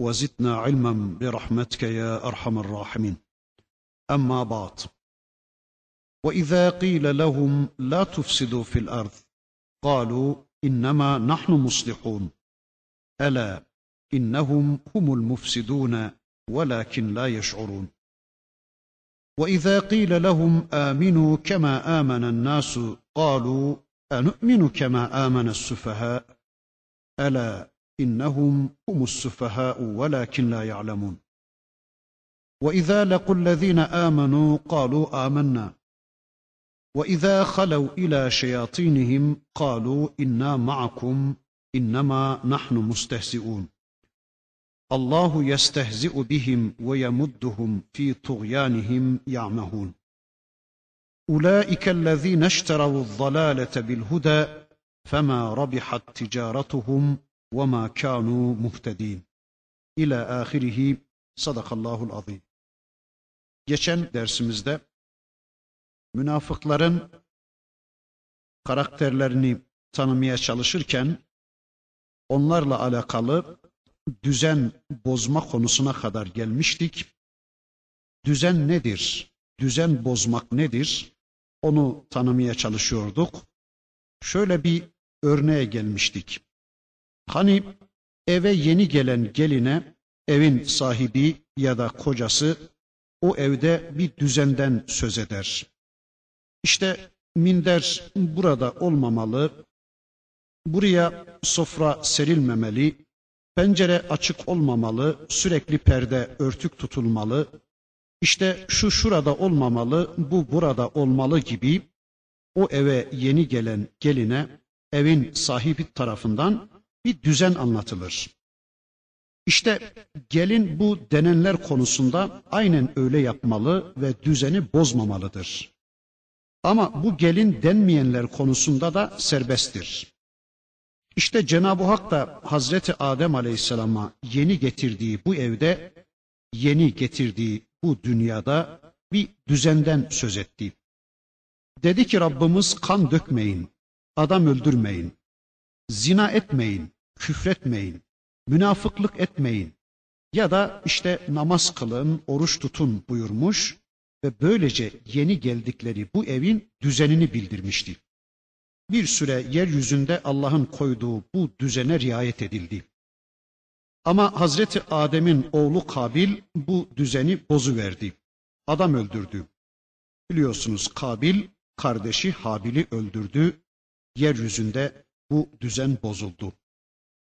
وزدنا علما برحمتك يا أرحم الراحمين. أما بعد وإذا قيل لهم لا تفسدوا في الأرض قالوا إنما نحن مصلحون. ألا إنهم هم المفسدون ولكن لا يشعرون. وإذا قيل لهم آمنوا كما آمن الناس قالوا أنؤمن كما آمن السفهاء؟ ألا إنهم هم السفهاء ولكن لا يعلمون. وإذا لقوا الذين آمنوا قالوا آمنا. وإذا خلوا إلى شياطينهم قالوا إنا معكم إنما نحن مستهزئون. الله يستهزئ بهم ويمدهم في طغيانهم يعمهون. أولئك الذين اشتروا الضلالة بالهدى فما ربحت تجارتهم وما كانوا مهتدين İlâ ahirihi sadakallahul azim. Geçen dersimizde münafıkların karakterlerini tanımaya çalışırken onlarla alakalı düzen bozma konusuna kadar gelmiştik. Düzen nedir? Düzen bozmak nedir? Onu tanımaya çalışıyorduk. Şöyle bir örneğe gelmiştik. Hani eve yeni gelen geline evin sahibi ya da kocası o evde bir düzenden söz eder. İşte minder burada olmamalı, buraya sofra serilmemeli, pencere açık olmamalı, sürekli perde örtük tutulmalı, işte şu şurada olmamalı, bu burada olmalı gibi o eve yeni gelen geline evin sahibi tarafından bir düzen anlatılır. İşte gelin bu denenler konusunda aynen öyle yapmalı ve düzeni bozmamalıdır. Ama bu gelin denmeyenler konusunda da serbesttir. İşte Cenab-ı Hak da Hazreti Adem Aleyhisselam'a yeni getirdiği bu evde, yeni getirdiği bu dünyada bir düzenden söz etti. Dedi ki Rabbimiz kan dökmeyin, adam öldürmeyin, zina etmeyin, küfretmeyin, münafıklık etmeyin ya da işte namaz kılın, oruç tutun buyurmuş ve böylece yeni geldikleri bu evin düzenini bildirmişti. Bir süre yeryüzünde Allah'ın koyduğu bu düzene riayet edildi. Ama Hazreti Adem'in oğlu Kabil bu düzeni bozuverdi. Adam öldürdü. Biliyorsunuz Kabil kardeşi Habil'i öldürdü. Yeryüzünde bu düzen bozuldu.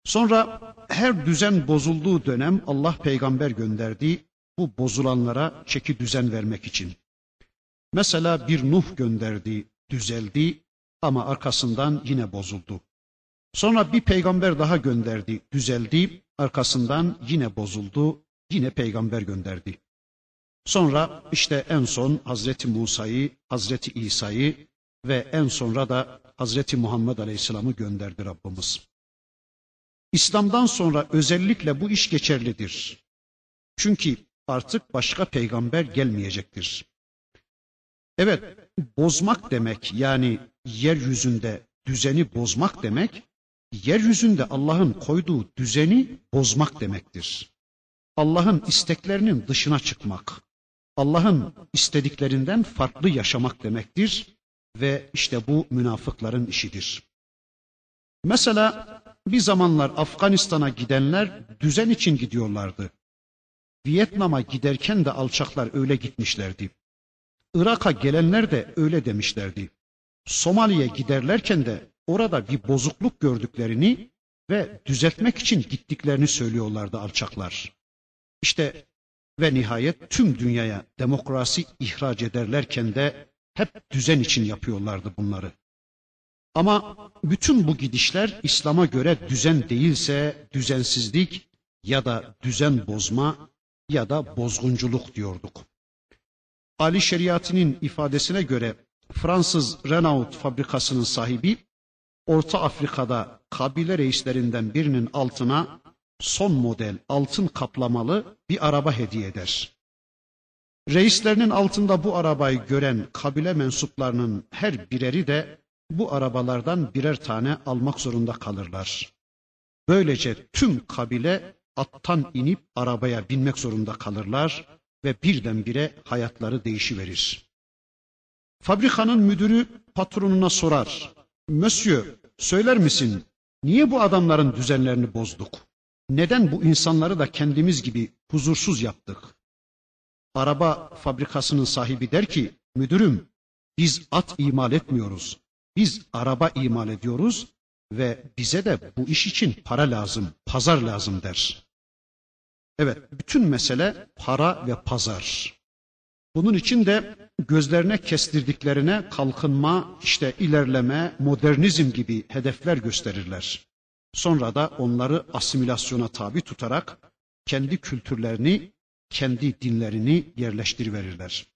Sonra her düzen bozulduğu dönem Allah peygamber gönderdi bu bozulanlara çeki düzen vermek için. Mesela bir Nuh gönderdi, düzeldi ama arkasından yine bozuldu. Sonra bir peygamber daha gönderdi, düzeldi, arkasından yine bozuldu, yine peygamber gönderdi. Sonra işte en son Hazreti Musa'yı, Hazreti İsa'yı ve en sonra da Hazreti Muhammed Aleyhisselam'ı gönderdi Rabbimiz. İslam'dan sonra özellikle bu iş geçerlidir. Çünkü artık başka peygamber gelmeyecektir. Evet, bozmak demek yani yeryüzünde düzeni bozmak demek, yeryüzünde Allah'ın koyduğu düzeni bozmak demektir. Allah'ın isteklerinin dışına çıkmak, Allah'ın istediklerinden farklı yaşamak demektir ve işte bu münafıkların işidir. Mesela bir zamanlar Afganistan'a gidenler düzen için gidiyorlardı. Vietnam'a giderken de alçaklar öyle gitmişlerdi. Irak'a gelenler de öyle demişlerdi. Somali'ye giderlerken de orada bir bozukluk gördüklerini ve düzeltmek için gittiklerini söylüyorlardı alçaklar. İşte ve nihayet tüm dünyaya demokrasi ihraç ederlerken de hep düzen için yapıyorlardı bunları. Ama bütün bu gidişler İslam'a göre düzen değilse düzensizlik, ya da düzen bozma ya da bozgunculuk diyorduk. Ali Şeriati'nin ifadesine göre Fransız Renault fabrikasının sahibi Orta Afrika'da kabile reislerinden birinin altına son model altın kaplamalı bir araba hediye eder. Reislerinin altında bu arabayı gören kabile mensuplarının her bireri de bu arabalardan birer tane almak zorunda kalırlar. Böylece tüm kabile attan inip arabaya binmek zorunda kalırlar ve birdenbire hayatları değişiverir. Fabrikanın müdürü patronuna sorar. Monsieur, söyler misin niye bu adamların düzenlerini bozduk? Neden bu insanları da kendimiz gibi huzursuz yaptık? Araba fabrikasının sahibi der ki, müdürüm biz at imal etmiyoruz. Biz araba imal ediyoruz ve bize de bu iş için para lazım, pazar lazım der. Evet, bütün mesele para ve pazar. Bunun için de gözlerine kestirdiklerine kalkınma, işte ilerleme, modernizm gibi hedefler gösterirler. Sonra da onları asimilasyona tabi tutarak kendi kültürlerini, kendi dinlerini yerleştiriverirler.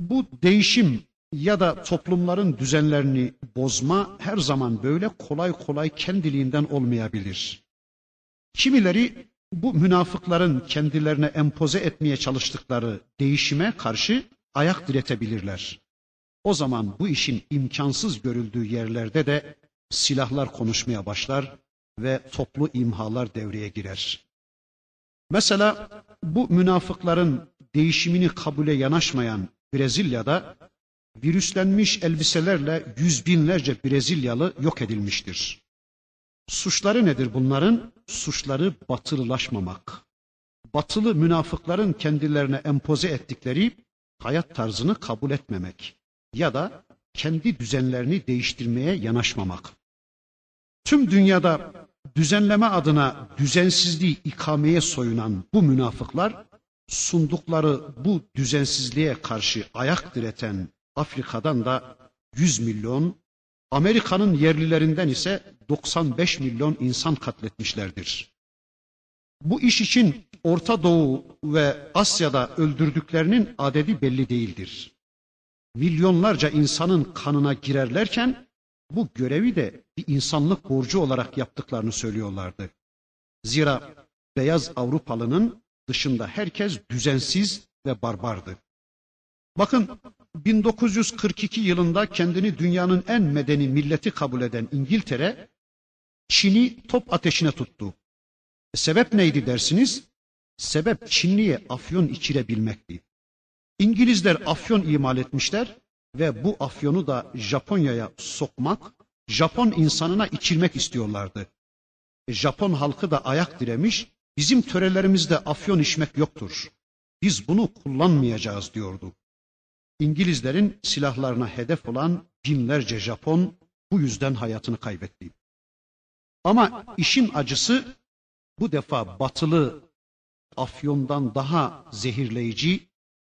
Bu değişim ya da toplumların düzenlerini bozma her zaman böyle kolay kolay kendiliğinden olmayabilir. Kimileri bu münafıkların kendilerine empoze etmeye çalıştıkları değişime karşı ayak diretebilirler. O zaman bu işin imkansız görüldüğü yerlerde de silahlar konuşmaya başlar ve toplu imhalar devreye girer. Mesela bu münafıkların değişimini kabule yanaşmayan Brezilya'da virüslenmiş elbiselerle yüz binlerce Brezilyalı yok edilmiştir. Suçları nedir bunların? Suçları batılılaşmamak. Batılı münafıkların kendilerine empoze ettikleri hayat tarzını kabul etmemek ya da kendi düzenlerini değiştirmeye yanaşmamak. Tüm dünyada düzenleme adına düzensizliği ikameye soyunan bu münafıklar sundukları bu düzensizliğe karşı ayak direten Afrika'dan da 100 milyon, Amerika'nın yerlilerinden ise 95 milyon insan katletmişlerdir. Bu iş için Orta Doğu ve Asya'da öldürdüklerinin adedi belli değildir. Milyonlarca insanın kanına girerlerken bu görevi de bir insanlık borcu olarak yaptıklarını söylüyorlardı. Zira beyaz Avrupalının dışında herkes düzensiz ve barbardı. Bakın 1942 yılında kendini dünyanın en medeni milleti kabul eden İngiltere Çin'i top ateşine tuttu. Sebep neydi dersiniz? Sebep Çinliye afyon içirebilmekti. İngilizler afyon imal etmişler ve bu afyonu da Japonya'ya sokmak, Japon insanına içirmek istiyorlardı. E, Japon halkı da ayak diremiş, bizim törelerimizde afyon içmek yoktur. Biz bunu kullanmayacağız diyordu. İngilizlerin silahlarına hedef olan binlerce Japon bu yüzden hayatını kaybetti. Ama işin acısı bu defa batılı afyondan daha zehirleyici,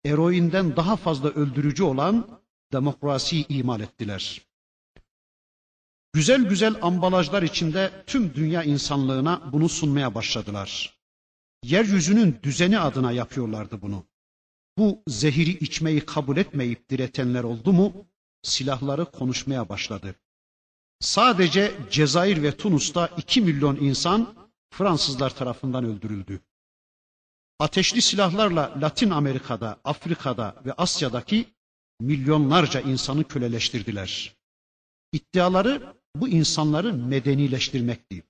eroinden daha fazla öldürücü olan demokrasiyi imal ettiler. Güzel güzel ambalajlar içinde tüm dünya insanlığına bunu sunmaya başladılar. Yeryüzünün düzeni adına yapıyorlardı bunu. Bu zehiri içmeyi kabul etmeyip diretenler oldu mu silahları konuşmaya başladı. Sadece Cezayir ve Tunus'ta 2 milyon insan Fransızlar tarafından öldürüldü. Ateşli silahlarla Latin Amerika'da, Afrika'da ve Asya'daki milyonlarca insanı köleleştirdiler. İddiaları bu insanları medenileştirmekti.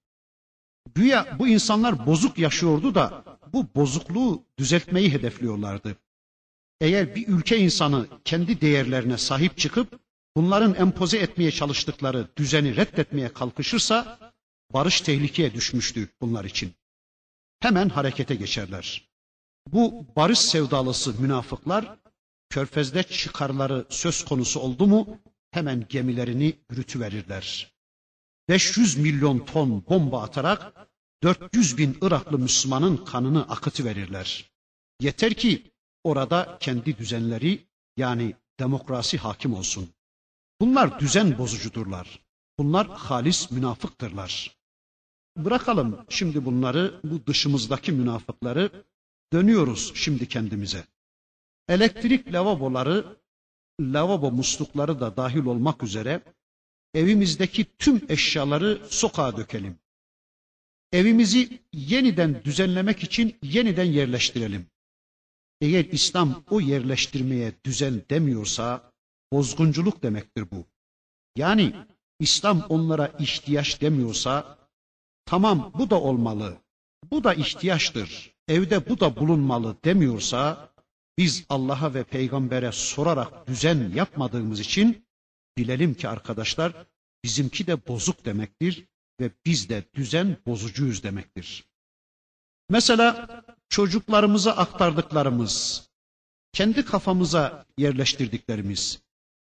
Güya bu insanlar bozuk yaşıyordu da bu bozukluğu düzeltmeyi hedefliyorlardı. Eğer bir ülke insanı kendi değerlerine sahip çıkıp bunların empoze etmeye çalıştıkları düzeni reddetmeye kalkışırsa barış tehlikeye düşmüştü bunlar için. Hemen harekete geçerler. Bu barış sevdalısı münafıklar körfezde çıkarları söz konusu oldu mu hemen gemilerini yürütüverirler. 500 milyon ton bomba atarak 400 bin Iraklı Müslümanın kanını akıtıverirler. Yeter ki orada kendi düzenleri yani demokrasi hakim olsun. Bunlar düzen bozucudurlar. Bunlar halis münafıktırlar. bırakalım şimdi bunları, bu dışımızdaki münafıkları dönüyoruz şimdi kendimize. Elektrik lavaboları, lavabo muslukları da dahil olmak üzere evimizdeki tüm eşyaları sokağa dökelim. Evimizi yeniden düzenlemek için yeniden yerleştirelim. Eğer İslam o yerleştirmeye düzen demiyorsa bozgunculuk demektir bu. Yani İslam onlara ihtiyaç demiyorsa tamam bu da olmalı, bu da ihtiyaçtır, evde bu da bulunmalı demiyorsa biz Allah'a ve peygambere sorarak düzen yapmadığımız için bilelim ki arkadaşlar bizimki de bozuk demektir ve biz de düzen bozucuyuz demektir. Mesela çocuklarımıza aktardıklarımız, kendi kafamıza yerleştirdiklerimiz,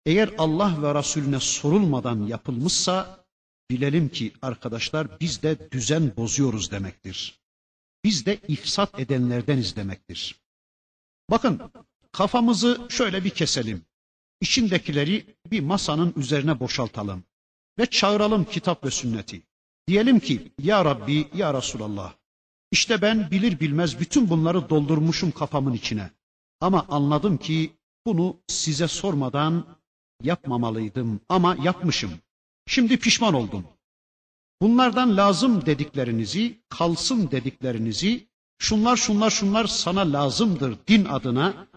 eğer Allah ve Resulüne sorulmadan yapılmışsa bilelim ki arkadaşlar biz de düzen bozuyoruz demektir. Biz de ifsat edenlerdeniz demektir. Bakın kafamızı şöyle bir keselim. İçindekileri bir masanın üzerine boşaltalım ve çağıralım kitap ve sünneti. Diyelim ki ya Rabbi ya Resulallah işte ben bilir bilmez bütün bunları doldurmuşum kafamın içine. Ama anladım ki bunu size sormadan yapmamalıydım ama yapmışım. Şimdi pişman oldum. Bunlardan lazım dediklerinizi, kalsın dediklerinizi, şunlar şunlar şunlar sana lazımdır din adına,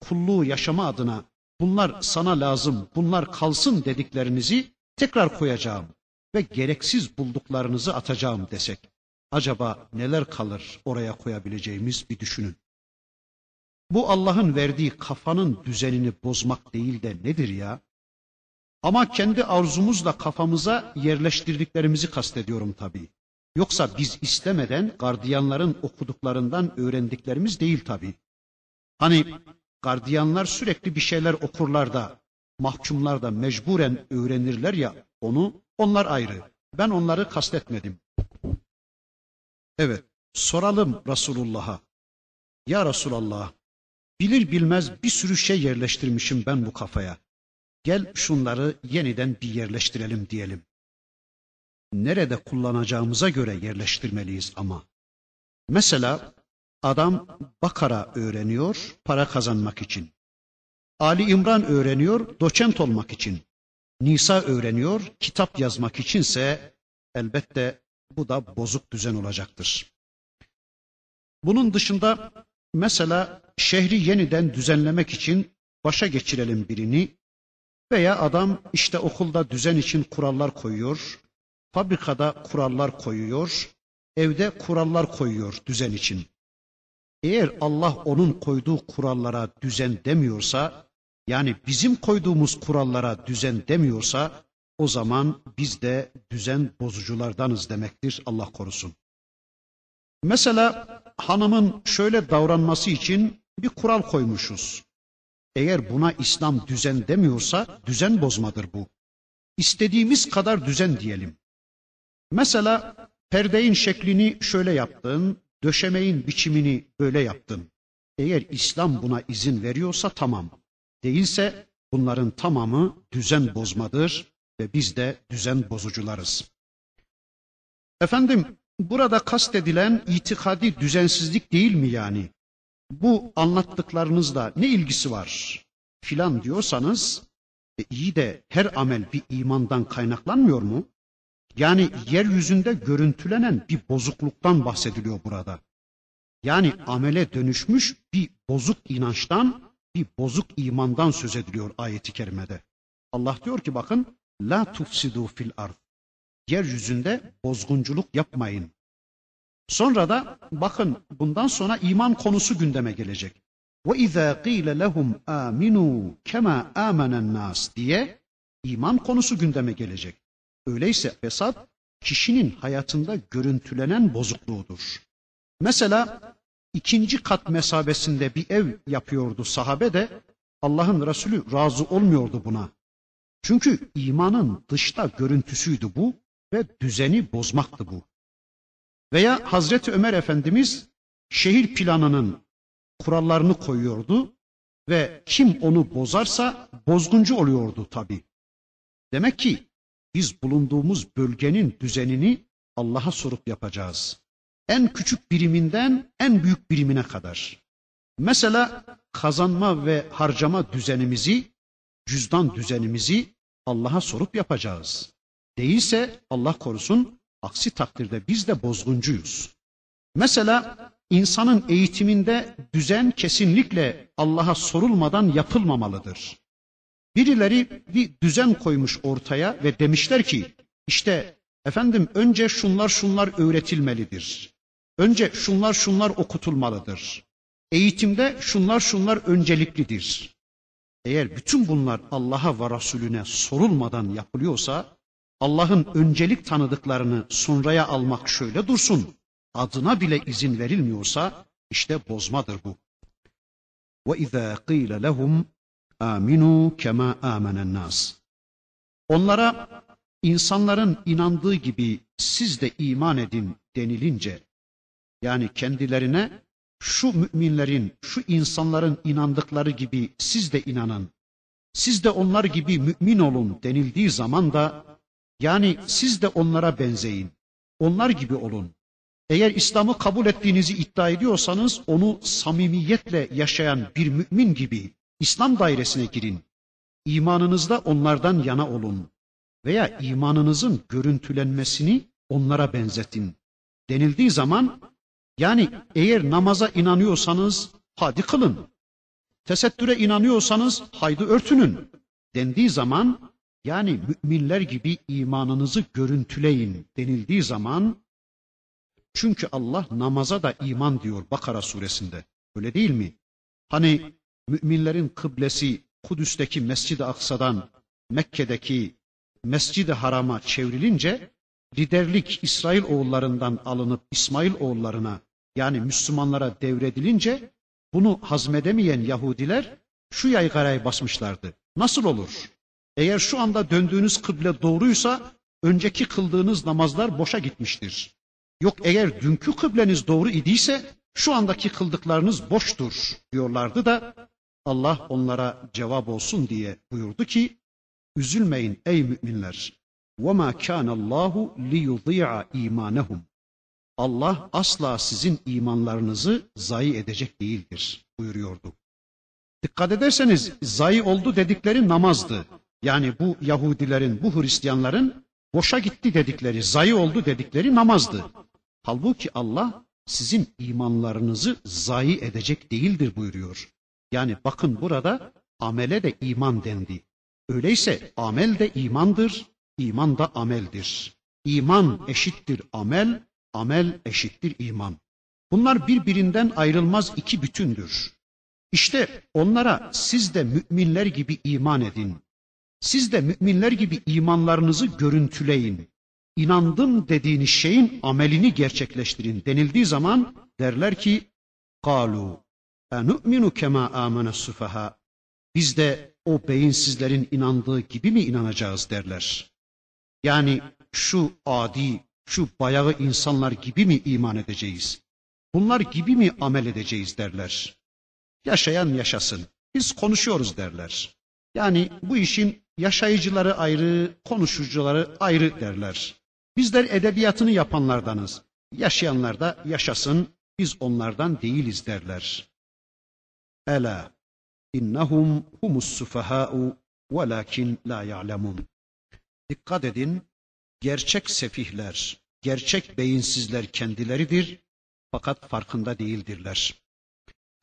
kulluğu yaşama adına, bunlar sana lazım, bunlar kalsın dediklerinizi tekrar koyacağım ve gereksiz bulduklarınızı atacağım desek. Acaba neler kalır oraya koyabileceğimiz bir düşünün. Bu Allah'ın verdiği kafanın düzenini bozmak değil de nedir ya? Ama kendi arzumuzla kafamıza yerleştirdiklerimizi kastediyorum tabii. Yoksa biz istemeden gardiyanların okuduklarından öğrendiklerimiz değil tabii. Hani gardiyanlar sürekli bir şeyler okurlar da mahkumlar da mecburen öğrenirler ya onu onlar ayrı. Ben onları kastetmedim. Evet soralım Resulullah'a. Ya Resulallah bilir bilmez bir sürü şey yerleştirmişim ben bu kafaya. Gel şunları yeniden bir yerleştirelim diyelim. Nerede kullanacağımıza göre yerleştirmeliyiz ama. Mesela adam Bakara öğreniyor para kazanmak için. Ali İmran öğreniyor doçent olmak için. Nisa öğreniyor kitap yazmak içinse elbette bu da bozuk düzen olacaktır. Bunun dışında mesela şehri yeniden düzenlemek için başa geçirelim birini veya adam işte okulda düzen için kurallar koyuyor, fabrikada kurallar koyuyor, evde kurallar koyuyor düzen için. Eğer Allah onun koyduğu kurallara düzen demiyorsa, yani bizim koyduğumuz kurallara düzen demiyorsa, o zaman biz de düzen bozuculardanız demektir Allah korusun. Mesela hanımın şöyle davranması için bir kural koymuşuz. Eğer buna İslam düzen demiyorsa düzen bozmadır bu. İstediğimiz kadar düzen diyelim. Mesela perdeyin şeklini şöyle yaptın, döşemeyin biçimini böyle yaptın. Eğer İslam buna izin veriyorsa tamam. Değilse bunların tamamı düzen bozmadır ve biz de düzen bozucularız. Efendim burada kastedilen itikadi düzensizlik değil mi yani? bu anlattıklarınızla ne ilgisi var filan diyorsanız e, iyi de her amel bir imandan kaynaklanmıyor mu? Yani yeryüzünde görüntülenen bir bozukluktan bahsediliyor burada. Yani amele dönüşmüş bir bozuk inançtan, bir bozuk imandan söz ediliyor ayeti kerimede. Allah diyor ki bakın la tufsidu fil ard. Yeryüzünde bozgunculuk yapmayın. Sonra da bakın bundan sonra iman konusu gündeme gelecek. Ve izâ qîle lehum âminû kemâ âmenen nâs diye iman konusu gündeme gelecek. Öyleyse fesat kişinin hayatında görüntülenen bozukluğudur. Mesela ikinci kat mesabesinde bir ev yapıyordu sahabe de Allah'ın Resulü razı olmuyordu buna. Çünkü imanın dışta görüntüsüydü bu ve düzeni bozmaktı bu. Veya Hazreti Ömer Efendimiz şehir planının kurallarını koyuyordu ve kim onu bozarsa bozguncu oluyordu tabi. Demek ki biz bulunduğumuz bölgenin düzenini Allah'a sorup yapacağız. En küçük biriminden en büyük birimine kadar. Mesela kazanma ve harcama düzenimizi, cüzdan düzenimizi Allah'a sorup yapacağız. Değilse Allah korusun aksi takdirde biz de bozguncuyuz. Mesela insanın eğitiminde düzen kesinlikle Allah'a sorulmadan yapılmamalıdır. Birileri bir düzen koymuş ortaya ve demişler ki işte efendim önce şunlar şunlar öğretilmelidir. Önce şunlar şunlar okutulmalıdır. Eğitimde şunlar şunlar önceliklidir. Eğer bütün bunlar Allah'a ve Resulüne sorulmadan yapılıyorsa Allah'ın öncelik tanıdıklarını sonraya almak şöyle dursun. Adına bile izin verilmiyorsa işte bozmadır bu. Ve izâ qîle lehum aminu kema amenen. Onlara insanların inandığı gibi siz de iman edin denilince yani kendilerine şu müminlerin, şu insanların inandıkları gibi siz de inanın. Siz de onlar gibi mümin olun denildiği zaman da yani siz de onlara benzeyin. Onlar gibi olun. Eğer İslam'ı kabul ettiğinizi iddia ediyorsanız onu samimiyetle yaşayan bir mümin gibi İslam dairesine girin. İmanınızda onlardan yana olun veya imanınızın görüntülenmesini onlara benzetin. Denildiği zaman yani eğer namaza inanıyorsanız hadi kılın. Tesettüre inanıyorsanız haydi örtünün. Dendiği zaman yani müminler gibi imanınızı görüntüleyin denildiği zaman çünkü Allah namaza da iman diyor Bakara suresinde. Öyle değil mi? Hani müminlerin kıblesi Kudüs'teki Mescid-i Aksa'dan Mekke'deki Mescid-i Haram'a çevrilince liderlik İsrail oğullarından alınıp İsmail oğullarına yani Müslümanlara devredilince bunu hazmedemeyen Yahudiler şu yaygarayı basmışlardı. Nasıl olur? Eğer şu anda döndüğünüz kıble doğruysa önceki kıldığınız namazlar boşa gitmiştir. Yok eğer dünkü kıbleniz doğru idiyse şu andaki kıldıklarınız boştur diyorlardı da Allah onlara cevap olsun diye buyurdu ki üzülmeyin ey müminler. وَمَا كَانَ اللّٰهُ لِيُضِيعَ اِيمَانَهُمْ Allah asla sizin imanlarınızı zayi edecek değildir buyuruyordu. Dikkat ederseniz zayi oldu dedikleri namazdı. Yani bu Yahudilerin, bu Hristiyanların boşa gitti dedikleri, zayi oldu dedikleri namazdı. Halbuki Allah sizin imanlarınızı zayi edecek değildir buyuruyor. Yani bakın burada amele de iman dendi. Öyleyse amel de imandır, iman da ameldir. İman eşittir amel, amel eşittir iman. Bunlar birbirinden ayrılmaz iki bütündür. İşte onlara siz de müminler gibi iman edin. Siz de müminler gibi imanlarınızı görüntüleyin. İnandım dediğiniz şeyin amelini gerçekleştirin denildiği zaman derler ki kalu enu'minu kema amene sufaha. Biz de o beyinsizlerin inandığı gibi mi inanacağız derler. Yani şu adi şu bayağı insanlar gibi mi iman edeceğiz? Bunlar gibi mi amel edeceğiz derler. Yaşayan yaşasın. Biz konuşuyoruz derler. Yani bu işin yaşayıcıları ayrı, konuşucuları ayrı derler. Bizler edebiyatını yapanlardanız. Yaşayanlar da yaşasın, biz onlardan değiliz derler. Ela innahum humus sufaha'u velakin la ya'lemun. Dikkat edin, gerçek sefihler, gerçek beyinsizler kendileridir fakat farkında değildirler.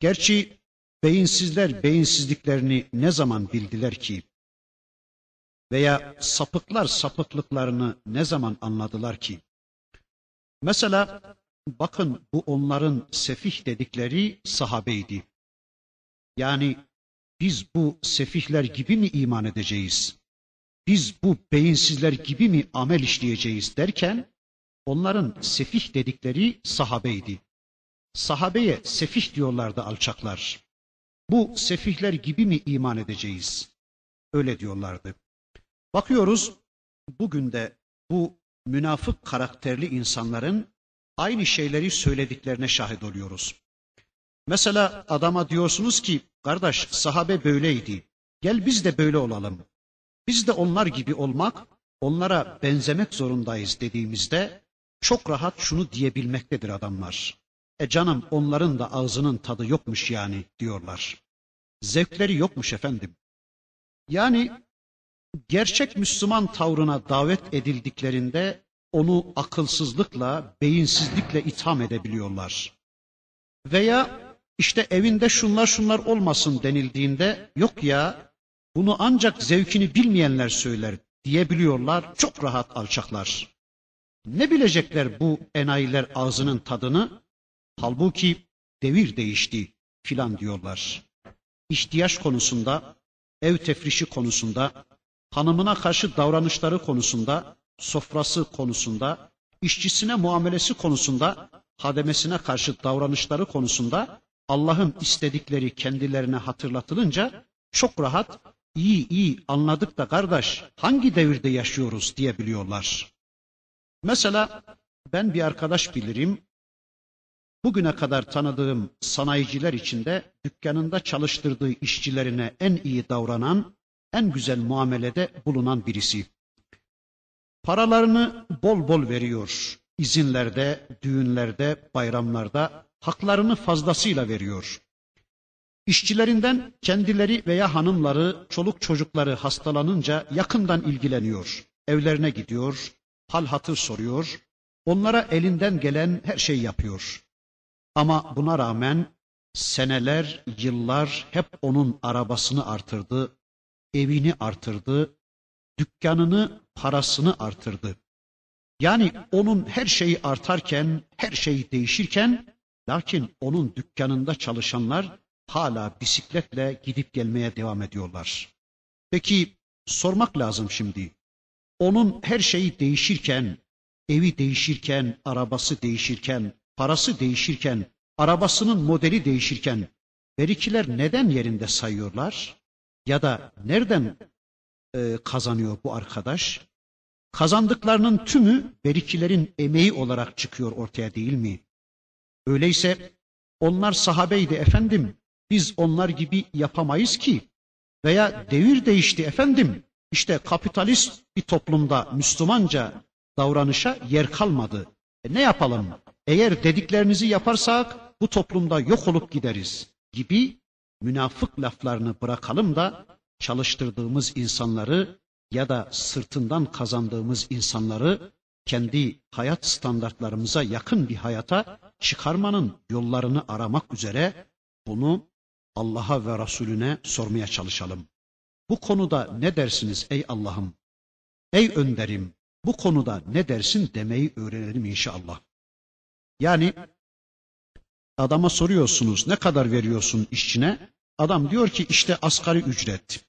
Gerçi beyinsizler beyinsizliklerini ne zaman bildiler ki? Veya sapıklar sapıklıklarını ne zaman anladılar ki? Mesela bakın bu onların sefih dedikleri sahabeydi. Yani biz bu sefihler gibi mi iman edeceğiz? Biz bu beyinsizler gibi mi amel işleyeceğiz derken onların sefih dedikleri sahabeydi. Sahabeye sefih diyorlardı alçaklar. Bu sefihler gibi mi iman edeceğiz? Öyle diyorlardı. Bakıyoruz bugün de bu münafık karakterli insanların aynı şeyleri söylediklerine şahit oluyoruz. Mesela adama diyorsunuz ki kardeş sahabe böyleydi. Gel biz de böyle olalım. Biz de onlar gibi olmak, onlara benzemek zorundayız dediğimizde çok rahat şunu diyebilmektedir adamlar. E canım onların da ağzının tadı yokmuş yani diyorlar. Zevkleri yokmuş efendim. Yani gerçek Müslüman tavrına davet edildiklerinde onu akılsızlıkla, beyinsizlikle itham edebiliyorlar. Veya işte evinde şunlar şunlar olmasın denildiğinde yok ya bunu ancak zevkini bilmeyenler söyler diyebiliyorlar. Çok rahat alçaklar. Ne bilecekler bu enayiler ağzının tadını? Halbuki devir değişti filan diyorlar. İhtiyaç konusunda, ev tefrişi konusunda, hanımına karşı davranışları konusunda, sofrası konusunda, işçisine muamelesi konusunda, hademesine karşı davranışları konusunda Allah'ın istedikleri kendilerine hatırlatılınca çok rahat iyi iyi anladık da kardeş hangi devirde yaşıyoruz diyebiliyorlar. Mesela ben bir arkadaş bilirim. Bugüne kadar tanıdığım sanayiciler içinde dükkanında çalıştırdığı işçilerine en iyi davranan, en güzel muamelede bulunan birisi. Paralarını bol bol veriyor. İzinlerde, düğünlerde, bayramlarda haklarını fazlasıyla veriyor. İşçilerinden kendileri veya hanımları, çoluk çocukları hastalanınca yakından ilgileniyor. Evlerine gidiyor, hal hatır soruyor. Onlara elinden gelen her şeyi yapıyor. Ama buna rağmen seneler, yıllar hep onun arabasını artırdı, evini artırdı, dükkanını, parasını artırdı. Yani onun her şeyi artarken, her şey değişirken Lakin onun dükkanında çalışanlar hala bisikletle gidip gelmeye devam ediyorlar. Peki sormak lazım şimdi. Onun her şeyi değişirken, evi değişirken, arabası değişirken, parası değişirken, arabasının modeli değişirken verikiler neden yerinde sayıyorlar? Ya da nereden e, kazanıyor bu arkadaş? Kazandıklarının tümü verikilerin emeği olarak çıkıyor ortaya değil mi? Öyleyse onlar sahabeydi efendim. Biz onlar gibi yapamayız ki. Veya devir değişti efendim. İşte kapitalist bir toplumda Müslümanca davranışa yer kalmadı. E ne yapalım? Eğer dediklerinizi yaparsak bu toplumda yok olup gideriz gibi münafık laflarını bırakalım da çalıştırdığımız insanları ya da sırtından kazandığımız insanları kendi hayat standartlarımıza yakın bir hayata çıkarmanın yollarını aramak üzere bunu Allah'a ve Resulüne sormaya çalışalım. Bu konuda ne dersiniz ey Allah'ım? Ey önderim bu konuda ne dersin demeyi öğrenelim inşallah. Yani adama soruyorsunuz ne kadar veriyorsun işçine? Adam diyor ki işte asgari ücret.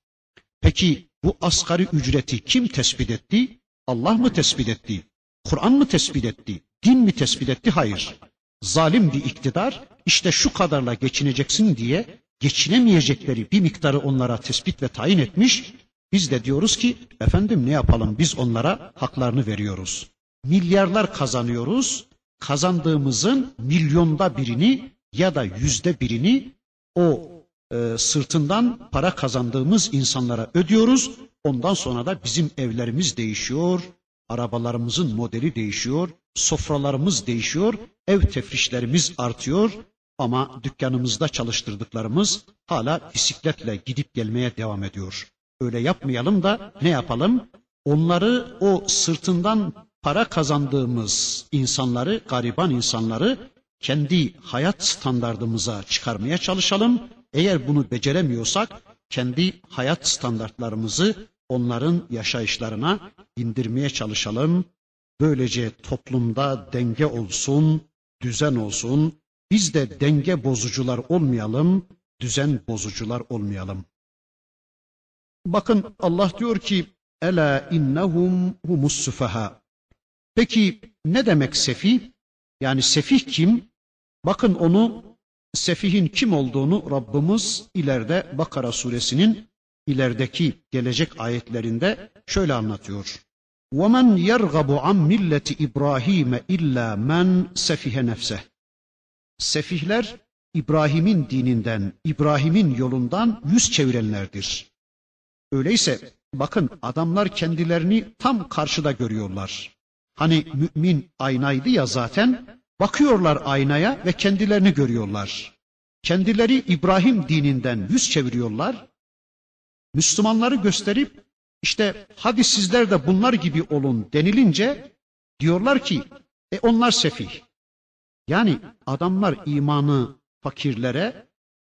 Peki bu asgari ücreti kim tespit etti? Allah mı tespit etti? Kur'an mı tespit etti? Din mi tespit etti? Hayır. Zalim bir iktidar işte şu kadarla geçineceksin diye geçinemeyecekleri bir miktarı onlara tespit ve tayin etmiş. Biz de diyoruz ki efendim ne yapalım biz onlara haklarını veriyoruz. Milyarlar kazanıyoruz. Kazandığımızın milyonda birini ya da yüzde birini o e, sırtından para kazandığımız insanlara ödüyoruz. Ondan sonra da bizim evlerimiz değişiyor, Arabalarımızın modeli değişiyor, sofralarımız değişiyor, ev tefrişlerimiz artıyor ama dükkanımızda çalıştırdıklarımız hala bisikletle gidip gelmeye devam ediyor. Öyle yapmayalım da ne yapalım? Onları o sırtından para kazandığımız insanları, gariban insanları kendi hayat standardımıza çıkarmaya çalışalım. Eğer bunu beceremiyorsak kendi hayat standartlarımızı onların yaşayışlarına indirmeye çalışalım. Böylece toplumda denge olsun, düzen olsun. Biz de denge bozucular olmayalım, düzen bozucular olmayalım. Bakın Allah diyor ki Ela innehum humus sufaha. Peki ne demek sefih? Yani sefih kim? Bakın onu sefihin kim olduğunu Rabbimiz ileride Bakara suresinin ilerideki gelecek ayetlerinde şöyle anlatıyor. وَمَنْ يَرْغَبُ عَنْ مِلَّةِ İbrahim illa men sefihe nefseh. Sefihler İbrahim'in dininden, İbrahim'in yolundan yüz çevirenlerdir. Öyleyse bakın adamlar kendilerini tam karşıda görüyorlar. Hani mümin aynaydı ya zaten. Bakıyorlar aynaya ve kendilerini görüyorlar. Kendileri İbrahim dininden yüz çeviriyorlar. Müslümanları gösterip işte hadi sizler de bunlar gibi olun denilince diyorlar ki e onlar sefih. Yani adamlar imanı fakirlere,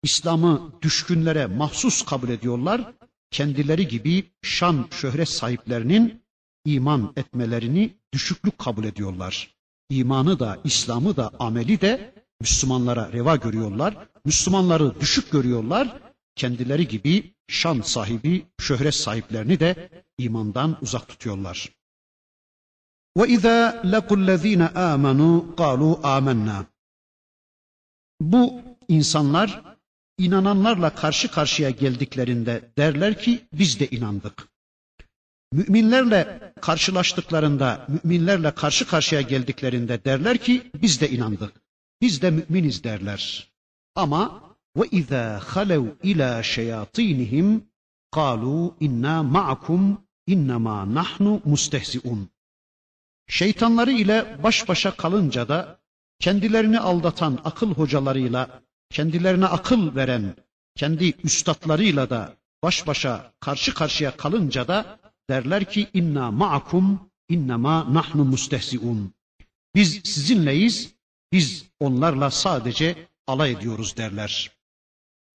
İslam'ı düşkünlere mahsus kabul ediyorlar. Kendileri gibi şan şöhret sahiplerinin iman etmelerini düşüklük kabul ediyorlar. İmanı da, İslam'ı da, ameli de Müslümanlara reva görüyorlar. Müslümanları düşük görüyorlar. Kendileri gibi şan sahibi, şöhret sahiplerini de imandan uzak tutuyorlar. وَإِذَا لَقُوا الَّذ۪ينَ آمَنُوا قَالُوا آمَنَّا Bu insanlar inananlarla karşı karşıya geldiklerinde derler ki biz de inandık. Müminlerle karşılaştıklarında, müminlerle karşı karşıya geldiklerinde derler ki biz de inandık. Biz de müminiz derler. Ama ve izâ halev ilâ şeyatînihim kâlû inna ma'akum innema nahnu mustehzi'un. Şeytanları ile baş başa kalınca da kendilerini aldatan akıl hocalarıyla, kendilerine akıl veren kendi üstadlarıyla da baş başa karşı karşıya kalınca da derler ki inna ma'akum innema nahnu mustehziun. Biz sizinleyiz, biz onlarla sadece alay ediyoruz derler.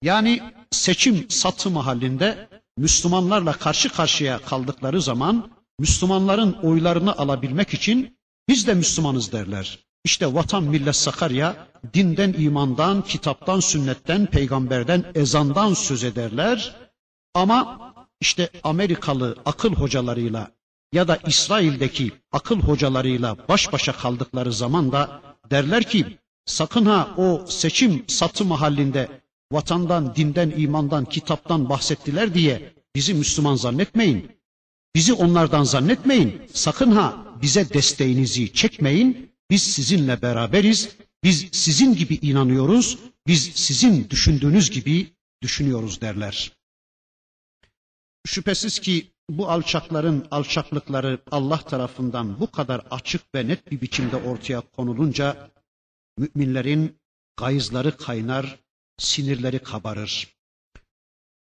Yani seçim satım halinde Müslümanlarla karşı karşıya kaldıkları zaman Müslümanların oylarını alabilmek için biz de Müslümanız derler. İşte vatan millet Sakarya dinden, imandan, kitaptan, sünnetten, peygamberden, ezandan söz ederler. Ama işte Amerikalı akıl hocalarıyla ya da İsrail'deki akıl hocalarıyla baş başa kaldıkları zaman da derler ki sakın ha o seçim satım halinde vatandan, dinden, imandan, kitaptan bahsettiler diye bizi Müslüman zannetmeyin. Bizi onlardan zannetmeyin. Sakın ha bize desteğinizi çekmeyin. Biz sizinle beraberiz. Biz sizin gibi inanıyoruz. Biz sizin düşündüğünüz gibi düşünüyoruz derler. Şüphesiz ki bu alçakların alçaklıkları Allah tarafından bu kadar açık ve net bir biçimde ortaya konulunca müminlerin gayızları kaynar, sinirleri kabarır.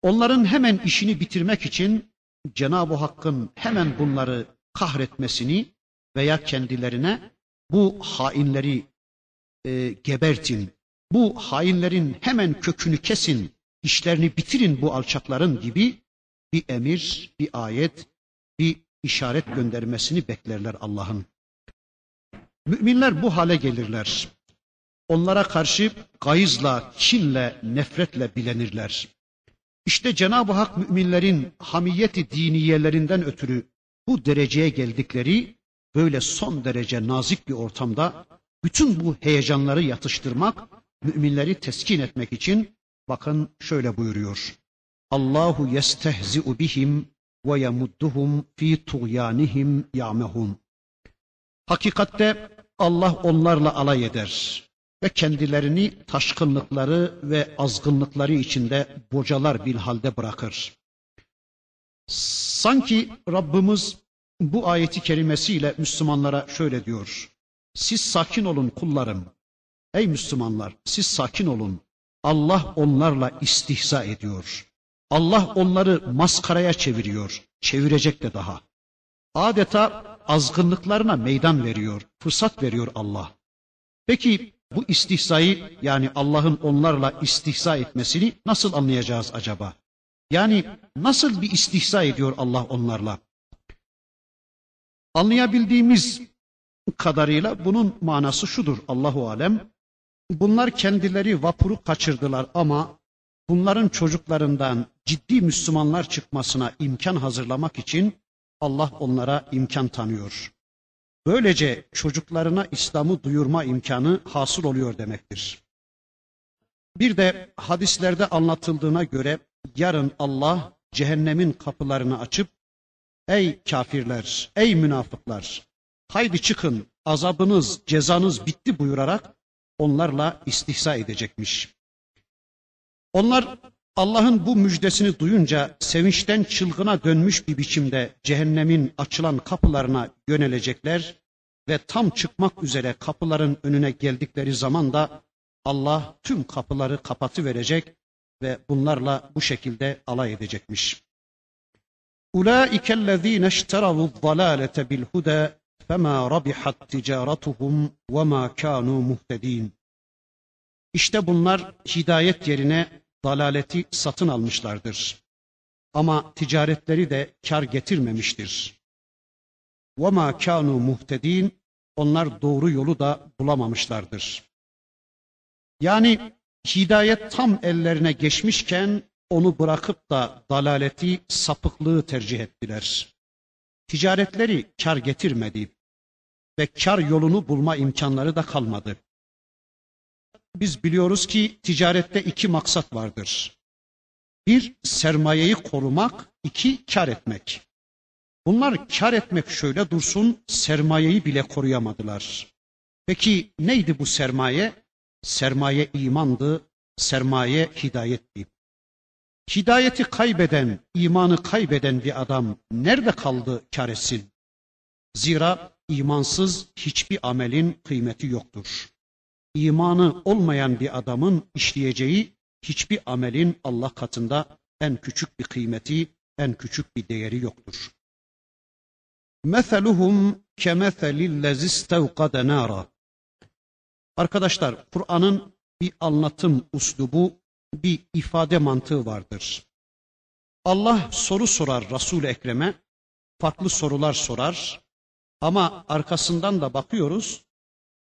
Onların hemen işini bitirmek için Cenab-ı Hakk'ın hemen bunları kahretmesini veya kendilerine bu hainleri e, gebertin, bu hainlerin hemen kökünü kesin, işlerini bitirin bu alçakların gibi bir emir, bir ayet, bir işaret göndermesini beklerler Allah'ın. Müminler bu hale gelirler. Onlara karşı gayızla, kinle, nefretle bilenirler. İşte Cenab-ı Hak müminlerin hamiyeti diniyelerinden ötürü bu dereceye geldikleri böyle son derece nazik bir ortamda bütün bu heyecanları yatıştırmak, müminleri teskin etmek için bakın şöyle buyuruyor. Allahu yestehzi'u bihim ve yemudduhum fi tuğyanihim ya'mehun. Hakikatte Allah onlarla alay eder ve kendilerini taşkınlıkları ve azgınlıkları içinde bocalar bir halde bırakır. Sanki Rabbimiz bu ayeti kerimesiyle Müslümanlara şöyle diyor. Siz sakin olun kullarım. Ey Müslümanlar siz sakin olun. Allah onlarla istihza ediyor. Allah onları maskaraya çeviriyor. Çevirecek de daha. Adeta azgınlıklarına meydan veriyor. Fırsat veriyor Allah. Peki bu istihzayı yani Allah'ın onlarla istihza etmesini nasıl anlayacağız acaba? Yani nasıl bir istihza ediyor Allah onlarla? Anlayabildiğimiz kadarıyla bunun manası şudur Allahu alem. Bunlar kendileri vapuru kaçırdılar ama bunların çocuklarından ciddi Müslümanlar çıkmasına imkan hazırlamak için Allah onlara imkan tanıyor. Böylece çocuklarına İslam'ı duyurma imkanı hasıl oluyor demektir. Bir de hadislerde anlatıldığına göre yarın Allah cehennemin kapılarını açıp ey kafirler, ey münafıklar haydi çıkın azabınız, cezanız bitti buyurarak onlarla istihza edecekmiş. Onlar Allah'ın bu müjdesini duyunca sevinçten çılgına dönmüş bir biçimde cehennemin açılan kapılarına yönelecekler ve tam çıkmak üzere kapıların önüne geldikleri zaman da Allah tüm kapıları kapatı verecek ve bunlarla bu şekilde alay edecekmiş. Ulaike ellezine işteravu zalalete bil huda fema rabihat ticaretuhum ve ma kanu muhtedin. İşte bunlar hidayet yerine dalaleti satın almışlardır. Ama ticaretleri de kar getirmemiştir. وَمَا كَانُوا muhtedin Onlar doğru yolu da bulamamışlardır. Yani hidayet tam ellerine geçmişken onu bırakıp da dalaleti, sapıklığı tercih ettiler. Ticaretleri kar getirmedi ve kar yolunu bulma imkanları da kalmadı. Biz biliyoruz ki ticarette iki maksat vardır. Bir, sermayeyi korumak, iki, kar etmek. Bunlar kar etmek şöyle dursun, sermayeyi bile koruyamadılar. Peki neydi bu sermaye? Sermaye imandı, sermaye hidayetti. Hidayeti kaybeden, imanı kaybeden bir adam nerede kaldı kar etsin? Zira imansız hiçbir amelin kıymeti yoktur. İmanı olmayan bir adamın işleyeceği hiçbir amelin Allah katında en küçük bir kıymeti, en küçük bir değeri yoktur. Meseluhum kemeselillezi istevkade nara. Arkadaşlar Kur'an'ın bir anlatım uslubu, bir ifade mantığı vardır. Allah soru sorar Resul-i Ekrem'e, farklı sorular sorar ama arkasından da bakıyoruz.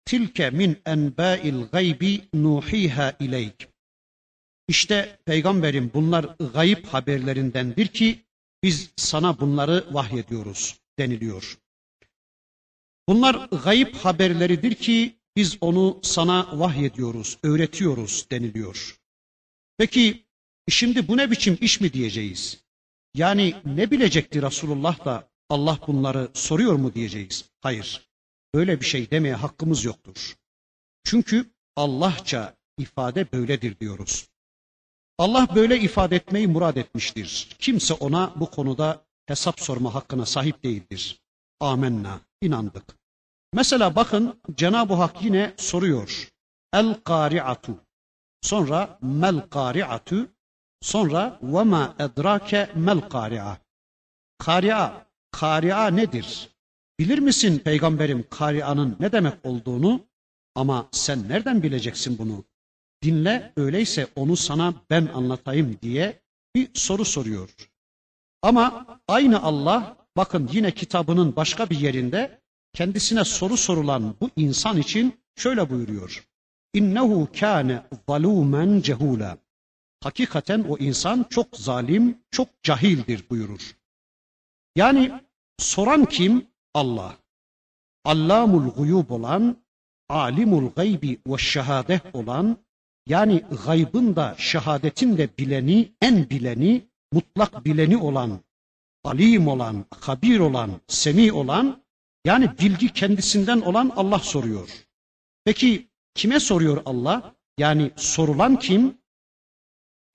Tilke min enba'il gaybi nuhiha ileyk. İşte peygamberim bunlar gayip haberlerindendir ki biz sana bunları vahyediyoruz deniliyor. Bunlar gayip haberleridir ki biz onu sana vahyediyoruz, öğretiyoruz deniliyor. Peki şimdi bu ne biçim iş mi diyeceğiz? Yani ne bilecekti Resulullah da Allah bunları soruyor mu diyeceğiz? Hayır. Böyle bir şey demeye hakkımız yoktur. Çünkü Allahça ifade böyledir diyoruz. Allah böyle ifade etmeyi murad etmiştir. Kimse ona bu konuda hesap sorma hakkına sahip değildir. Amenna, inandık. Mesela bakın Cenab-ı Hak yine soruyor. El kari'atu. Sonra mel kari'atu. Sonra ve ma edrake mel kari'a. Kari'a, kari'a nedir? Bilir misin peygamberim kari'anın ne demek olduğunu? Ama sen nereden bileceksin bunu? Dinle öyleyse onu sana ben anlatayım diye bir soru soruyor. Ama aynı Allah bakın yine kitabının başka bir yerinde kendisine soru sorulan bu insan için şöyle buyuruyor. İnnehu kâne zalûmen cehûlâ. Hakikaten o insan çok zalim, çok cahildir buyurur. Yani soran kim? Allah. Allamul guyub olan, alimul gaybi ve şehadeh olan, yani gaybın da şehadetin de bileni, en bileni, mutlak bileni olan, alim olan, habir olan, semi olan, yani bilgi kendisinden olan Allah soruyor. Peki kime soruyor Allah? Yani sorulan kim?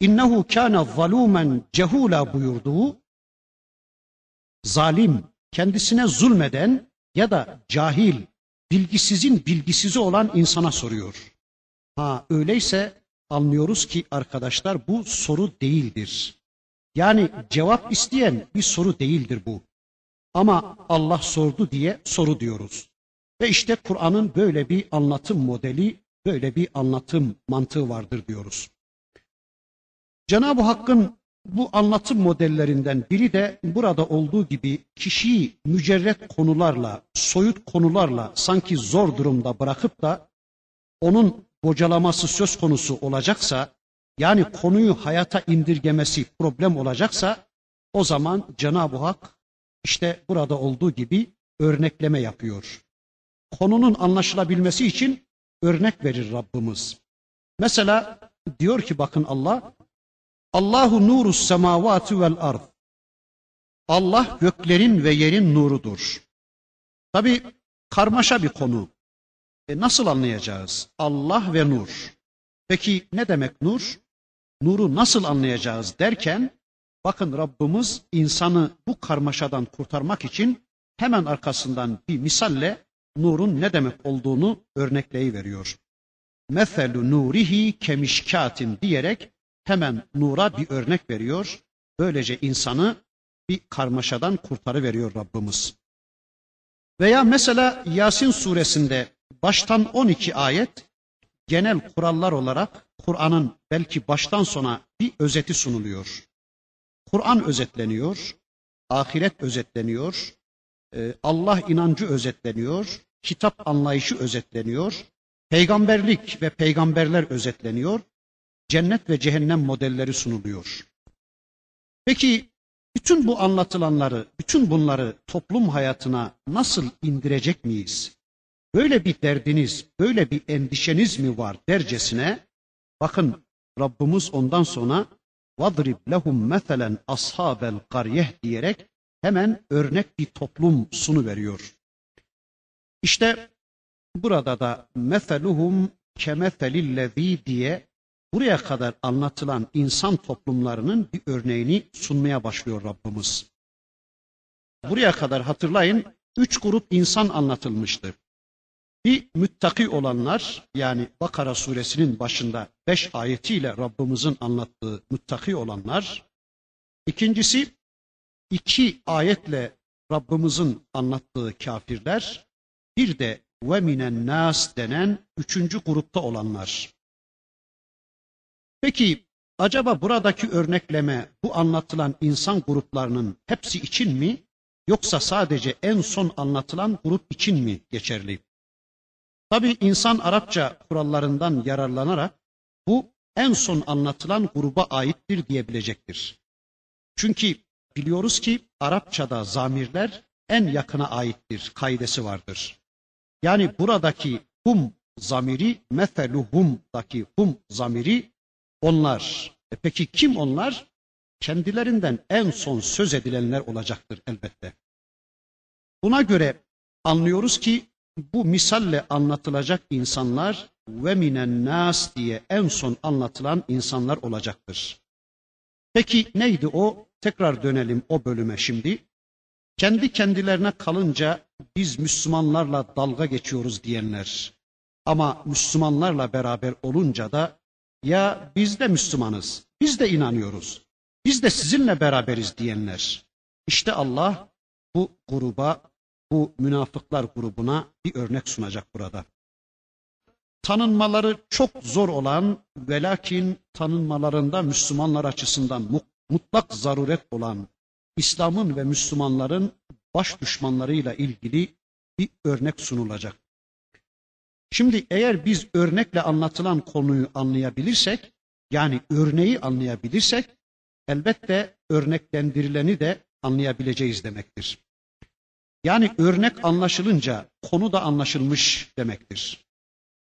İnnehu kana zalumen cehula buyurduğu zalim, kendisine zulmeden ya da cahil, bilgisizin bilgisizi olan insana soruyor. Ha öyleyse anlıyoruz ki arkadaşlar bu soru değildir. Yani cevap isteyen bir soru değildir bu. Ama Allah sordu diye soru diyoruz. Ve işte Kur'an'ın böyle bir anlatım modeli, böyle bir anlatım mantığı vardır diyoruz. Cenab-ı Hakk'ın bu anlatım modellerinden biri de burada olduğu gibi kişiyi mücerret konularla, soyut konularla sanki zor durumda bırakıp da onun bocalaması söz konusu olacaksa, yani konuyu hayata indirgemesi problem olacaksa, o zaman Cenab-ı Hak işte burada olduğu gibi örnekleme yapıyor. Konunun anlaşılabilmesi için örnek verir Rabbimiz. Mesela diyor ki bakın Allah, Allahu nuru semavati vel ard. Allah göklerin ve yerin nurudur. Tabi karmaşa bir konu. E nasıl anlayacağız? Allah ve nur. Peki ne demek nur? Nuru nasıl anlayacağız derken bakın Rabbimiz insanı bu karmaşadan kurtarmak için hemen arkasından bir misalle nurun ne demek olduğunu örnekleyi veriyor. Meselu nurihi kemişkatin diyerek hemen nura bir örnek veriyor. Böylece insanı bir karmaşadan kurtarı veriyor Rabbimiz. Veya mesela Yasin suresinde baştan 12 ayet genel kurallar olarak Kur'an'ın belki baştan sona bir özeti sunuluyor. Kur'an özetleniyor, ahiret özetleniyor, e, Allah inancı özetleniyor, kitap anlayışı özetleniyor, peygamberlik ve peygamberler özetleniyor, cennet ve cehennem modelleri sunuluyor. Peki bütün bu anlatılanları, bütün bunları toplum hayatına nasıl indirecek miyiz? Böyle bir derdiniz, böyle bir endişeniz mi var dercesine bakın Rabbimiz ondan sonra vadrib lehum meselen ashabel qaryeh diyerek hemen örnek bir toplum sunu veriyor. İşte burada da meseluhum kemeselillezî diye buraya kadar anlatılan insan toplumlarının bir örneğini sunmaya başlıyor Rabbimiz. Buraya kadar hatırlayın üç grup insan anlatılmıştı. Bir müttaki olanlar yani Bakara suresinin başında beş ayetiyle Rabbimizin anlattığı müttaki olanlar. İkincisi iki ayetle Rabbimizin anlattığı kafirler. Bir de ve minen nas denen üçüncü grupta olanlar. Peki acaba buradaki örnekleme bu anlatılan insan gruplarının hepsi için mi yoksa sadece en son anlatılan grup için mi geçerli? Tabi insan Arapça kurallarından yararlanarak bu en son anlatılan gruba aittir diyebilecektir. Çünkü biliyoruz ki Arapçada zamirler en yakına aittir, kaidesi vardır. Yani buradaki hum zamiri, mefeluhum'daki hum zamiri onlar. E peki kim onlar? Kendilerinden en son söz edilenler olacaktır elbette. Buna göre anlıyoruz ki bu misalle anlatılacak insanlar ve minen nas diye en son anlatılan insanlar olacaktır. Peki neydi o? Tekrar dönelim o bölüme şimdi. Kendi kendilerine kalınca biz Müslümanlarla dalga geçiyoruz diyenler. Ama Müslümanlarla beraber olunca da ya biz de Müslümanız, biz de inanıyoruz, biz de sizinle beraberiz diyenler. İşte Allah bu gruba bu münafıklar grubuna bir örnek sunacak burada. Tanınmaları çok zor olan ve lakin tanınmalarında Müslümanlar açısından mutlak zaruret olan İslam'ın ve Müslümanların baş düşmanlarıyla ilgili bir örnek sunulacak. Şimdi eğer biz örnekle anlatılan konuyu anlayabilirsek, yani örneği anlayabilirsek, elbette örneklendirileni de anlayabileceğiz demektir. Yani örnek anlaşılınca konu da anlaşılmış demektir.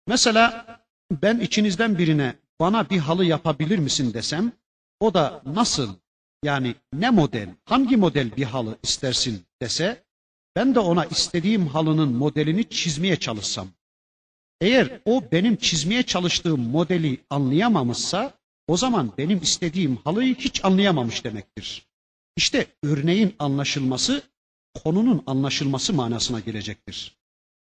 Mesela ben içinizden birine bana bir halı yapabilir misin desem o da nasıl yani ne model hangi model bir halı istersin dese ben de ona istediğim halının modelini çizmeye çalışsam eğer o benim çizmeye çalıştığım modeli anlayamamışsa o zaman benim istediğim halıyı hiç anlayamamış demektir. İşte örneğin anlaşılması konunun anlaşılması manasına gelecektir.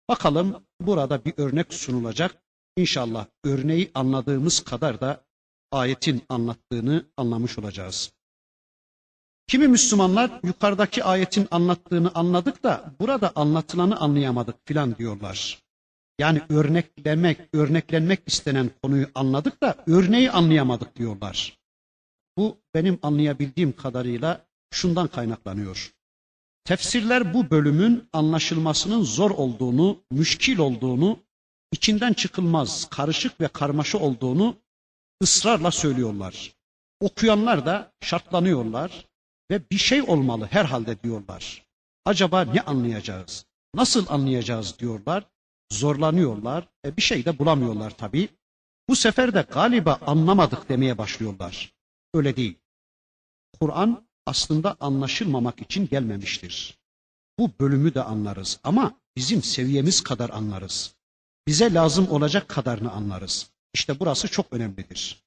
Bakalım burada bir örnek sunulacak. İnşallah örneği anladığımız kadar da ayetin anlattığını anlamış olacağız. Kimi Müslümanlar yukarıdaki ayetin anlattığını anladık da burada anlatılanı anlayamadık filan diyorlar. Yani örneklemek, örneklenmek istenen konuyu anladık da örneği anlayamadık diyorlar. Bu benim anlayabildiğim kadarıyla şundan kaynaklanıyor. Tefsirler bu bölümün anlaşılmasının zor olduğunu, müşkil olduğunu, içinden çıkılmaz, karışık ve karmaşa olduğunu ısrarla söylüyorlar. Okuyanlar da şartlanıyorlar ve bir şey olmalı herhalde diyorlar. Acaba ne anlayacağız? Nasıl anlayacağız diyorlar. Zorlanıyorlar. E bir şey de bulamıyorlar tabii. Bu sefer de galiba anlamadık demeye başlıyorlar. Öyle değil. Kur'an aslında anlaşılmamak için gelmemiştir. Bu bölümü de anlarız ama bizim seviyemiz kadar anlarız. Bize lazım olacak kadarını anlarız. İşte burası çok önemlidir.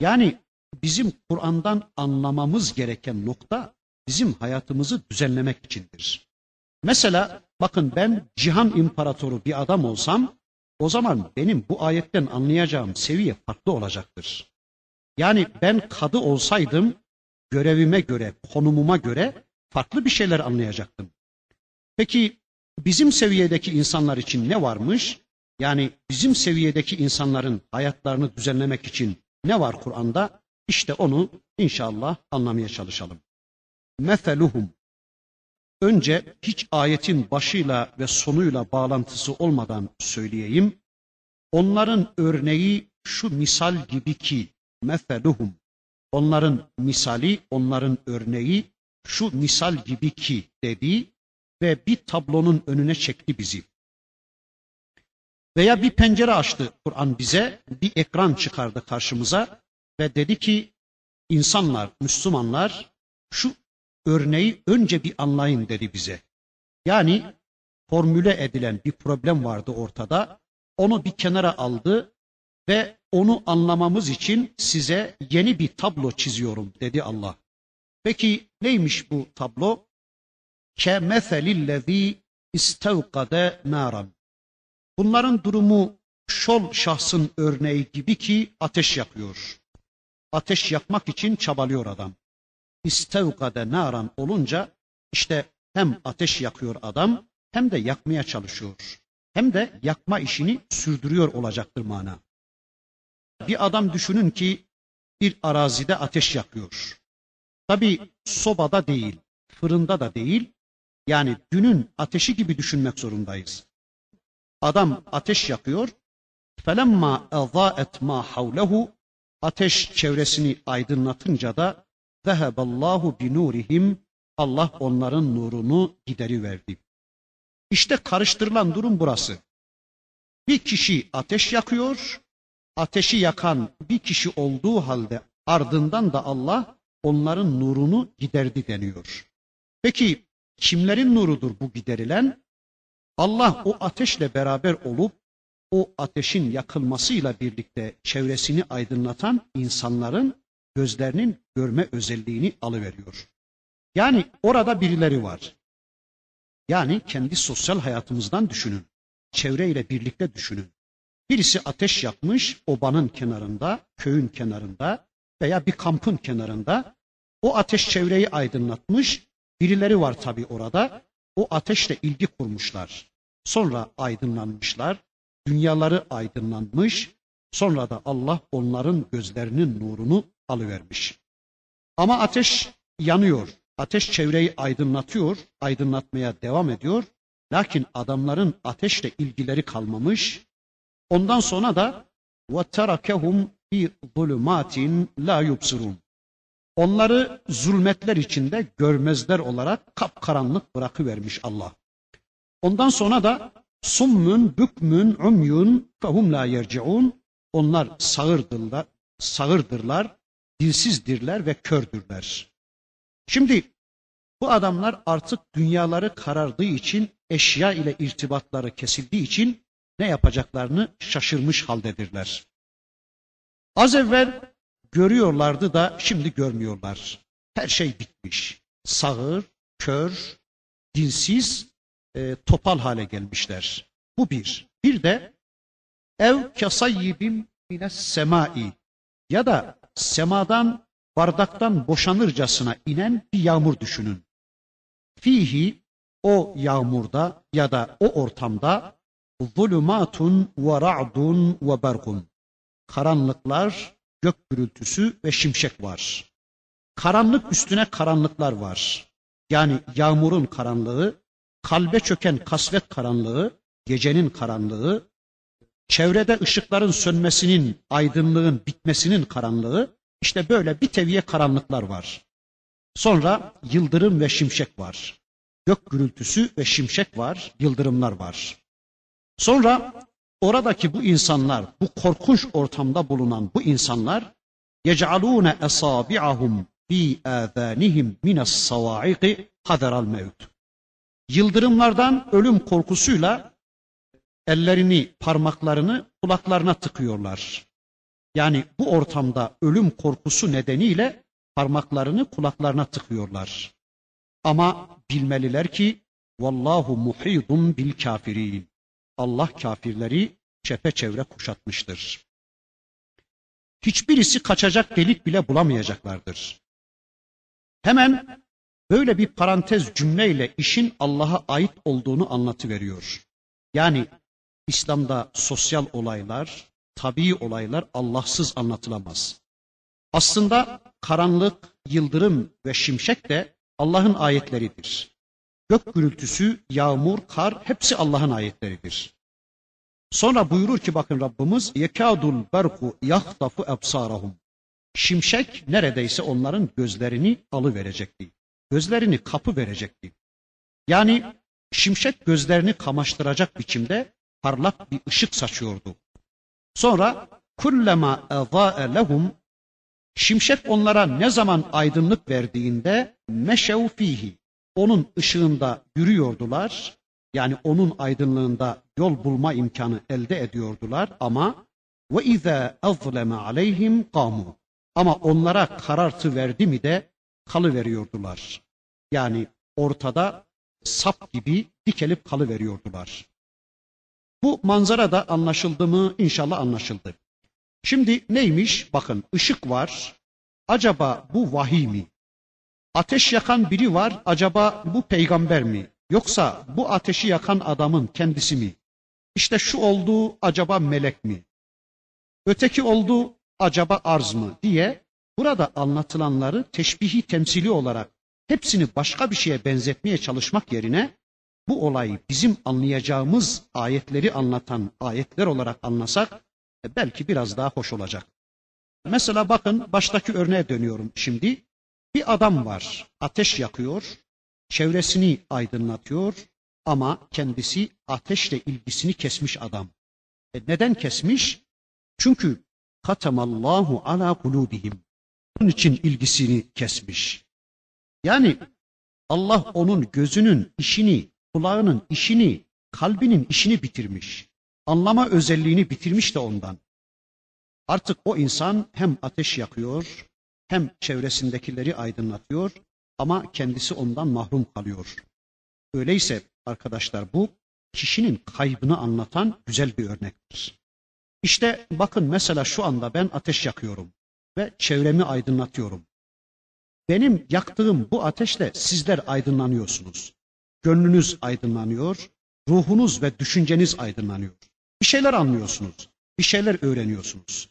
Yani bizim Kur'an'dan anlamamız gereken nokta bizim hayatımızı düzenlemek içindir. Mesela bakın ben cihan imparatoru bir adam olsam o zaman benim bu ayetten anlayacağım seviye farklı olacaktır. Yani ben kadı olsaydım görevime göre, konumuma göre farklı bir şeyler anlayacaktım. Peki bizim seviyedeki insanlar için ne varmış? Yani bizim seviyedeki insanların hayatlarını düzenlemek için ne var Kur'an'da? İşte onu inşallah anlamaya çalışalım. Meseluhum Önce hiç ayetin başıyla ve sonuyla bağlantısı olmadan söyleyeyim. Onların örneği şu misal gibi ki meseluhum. Onların misali, onların örneği şu misal gibi ki dedi ve bir tablonun önüne çekti bizi. Veya bir pencere açtı Kur'an bize, bir ekran çıkardı karşımıza ve dedi ki insanlar, Müslümanlar şu örneği önce bir anlayın dedi bize. Yani formüle edilen bir problem vardı ortada. Onu bir kenara aldı ve onu anlamamız için size yeni bir tablo çiziyorum dedi Allah. Peki neymiş bu tablo? Kemeselillezî istevkade naran. Bunların durumu şol şahsın örneği gibi ki ateş yakıyor. Ateş yakmak için çabalıyor adam istevkade naran olunca işte hem ateş yakıyor adam hem de yakmaya çalışıyor. Hem de yakma işini sürdürüyor olacaktır mana. Bir adam düşünün ki bir arazide ateş yakıyor. Tabi sobada değil, fırında da değil. Yani dünün ateşi gibi düşünmek zorundayız. Adam ateş yakıyor. Felemma ezaet ma havlehu ateş çevresini aydınlatınca da Zeheballahu binurihim Allah onların nurunu gideri verdi. İşte karıştırılan durum burası. Bir kişi ateş yakıyor, ateşi yakan bir kişi olduğu halde ardından da Allah onların nurunu giderdi deniyor. Peki kimlerin nurudur bu giderilen? Allah o ateşle beraber olup o ateşin yakılmasıyla birlikte çevresini aydınlatan insanların gözlerinin görme özelliğini alıveriyor. Yani orada birileri var. Yani kendi sosyal hayatımızdan düşünün. Çevreyle birlikte düşünün. Birisi ateş yakmış obanın kenarında, köyün kenarında veya bir kampın kenarında. O ateş çevreyi aydınlatmış. Birileri var tabi orada. O ateşle ilgi kurmuşlar. Sonra aydınlanmışlar. Dünyaları aydınlanmış. Sonra da Allah onların gözlerinin nurunu alıvermiş. Ama ateş yanıyor. Ateş çevreyi aydınlatıyor, aydınlatmaya devam ediyor. Lakin adamların ateşle ilgileri kalmamış. Ondan sonra da وَتَرَكَهُمْ فِي ظُلُمَاتٍ لَا يُبْصِرُونَ Onları zulmetler içinde görmezler olarak kapkaranlık bırakıvermiş Allah. Ondan sonra da summun, bükmün, umyun fehum la yerciun. Onlar sağırdırlar, sağırdırlar, dilsizdirler ve kördürler. Şimdi bu adamlar artık dünyaları karardığı için, eşya ile irtibatları kesildiği için ne yapacaklarını şaşırmış haldedirler. Az evvel görüyorlardı da şimdi görmüyorlar. Her şey bitmiş. Sağır, kör, dinsiz, e, topal hale gelmişler. Bu bir. Bir de ev kasayyibim mines semai ya da semadan bardaktan boşanırcasına inen bir yağmur düşünün. Fihi o yağmurda ya da o ortamda zulümatun ve ra'dun ve berkun. Karanlıklar, gök gürültüsü ve şimşek var. Karanlık üstüne karanlıklar var. Yani yağmurun karanlığı, kalbe çöken kasvet karanlığı, gecenin karanlığı, çevrede ışıkların sönmesinin, aydınlığın bitmesinin karanlığı, işte böyle bir teviye karanlıklar var. Sonra yıldırım ve şimşek var. Gök gürültüsü ve şimşek var, yıldırımlar var. Sonra oradaki bu insanlar, bu korkunç ortamda bulunan bu insanlar yec'alûne esâbi'ahum fi âzânihim mines savâ'iqi haderal mevt. Yıldırımlardan ölüm korkusuyla ellerini, parmaklarını kulaklarına tıkıyorlar. Yani bu ortamda ölüm korkusu nedeniyle parmaklarını kulaklarına tıkıyorlar. Ama bilmeliler ki Vallahu muhidun bil kafirin. Allah kafirleri çepeçevre kuşatmıştır. Hiçbirisi kaçacak delik bile bulamayacaklardır. Hemen böyle bir parantez cümleyle işin Allah'a ait olduğunu anlatıveriyor. Yani İslam'da sosyal olaylar, tabii olaylar Allahsız anlatılamaz. Aslında karanlık, yıldırım ve şimşek de Allah'ın ayetleridir. Gök gürültüsü, yağmur, kar hepsi Allah'ın ayetleridir. Sonra buyurur ki bakın Rabbimiz yekadul berku yahtafu ebsarahum. Şimşek neredeyse onların gözlerini alıverecekti. Gözlerini kapı verecekti. Yani şimşek gözlerini kamaştıracak biçimde parlak bir ışık saçıyordu. Sonra kullema ezâe lehum şimşek onlara ne zaman aydınlık verdiğinde meşev fihi onun ışığında yürüyordular. Yani onun aydınlığında yol bulma imkanı elde ediyordular ama ve izâ azleme aleyhim kamu. Ama onlara karartı verdi mi de kalıveriyordular. Yani ortada sap gibi dikelip kalıveriyordular. Bu manzara da anlaşıldı mı? İnşallah anlaşıldı. Şimdi neymiş? Bakın ışık var. Acaba bu vahiy mi? Ateş yakan biri var. Acaba bu peygamber mi? Yoksa bu ateşi yakan adamın kendisi mi? İşte şu oldu acaba melek mi? Öteki oldu acaba arz mı diye burada anlatılanları teşbihi temsili olarak hepsini başka bir şeye benzetmeye çalışmak yerine bu olayı bizim anlayacağımız ayetleri anlatan ayetler olarak anlasak e, belki biraz daha hoş olacak. Mesela bakın baştaki örneğe dönüyorum şimdi. Bir adam var, ateş yakıyor, çevresini aydınlatıyor ama kendisi ateşle ilgisini kesmiş adam. E neden kesmiş? Çünkü katamallahu ala kulubihim. Bunun için ilgisini kesmiş. Yani Allah onun gözünün işini, kulağının işini, kalbinin işini bitirmiş. Anlama özelliğini bitirmiş de ondan. Artık o insan hem ateş yakıyor, hem çevresindekileri aydınlatıyor ama kendisi ondan mahrum kalıyor. Öyleyse arkadaşlar bu kişinin kaybını anlatan güzel bir örnektir. İşte bakın mesela şu anda ben ateş yakıyorum ve çevremi aydınlatıyorum. Benim yaktığım bu ateşle sizler aydınlanıyorsunuz. Gönlünüz aydınlanıyor, ruhunuz ve düşünceniz aydınlanıyor. Bir şeyler anlıyorsunuz, bir şeyler öğreniyorsunuz.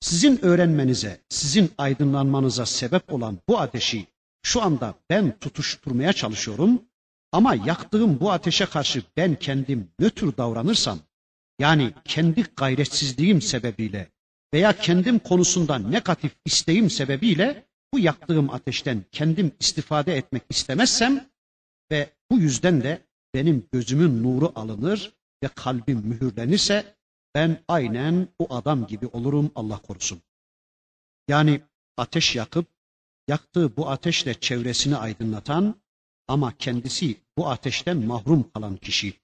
Sizin öğrenmenize, sizin aydınlanmanıza sebep olan bu ateşi şu anda ben tutuşturmaya çalışıyorum ama yaktığım bu ateşe karşı ben kendim nötr davranırsam, yani kendi gayretsizliğim sebebiyle veya kendim konusunda negatif isteğim sebebiyle bu yaktığım ateşten kendim istifade etmek istemezsem ve bu yüzden de benim gözümün nuru alınır ve kalbim mühürlenirse ben aynen o adam gibi olurum Allah korusun. Yani ateş yakıp yaktığı bu ateşle çevresini aydınlatan ama kendisi bu ateşten mahrum kalan kişi.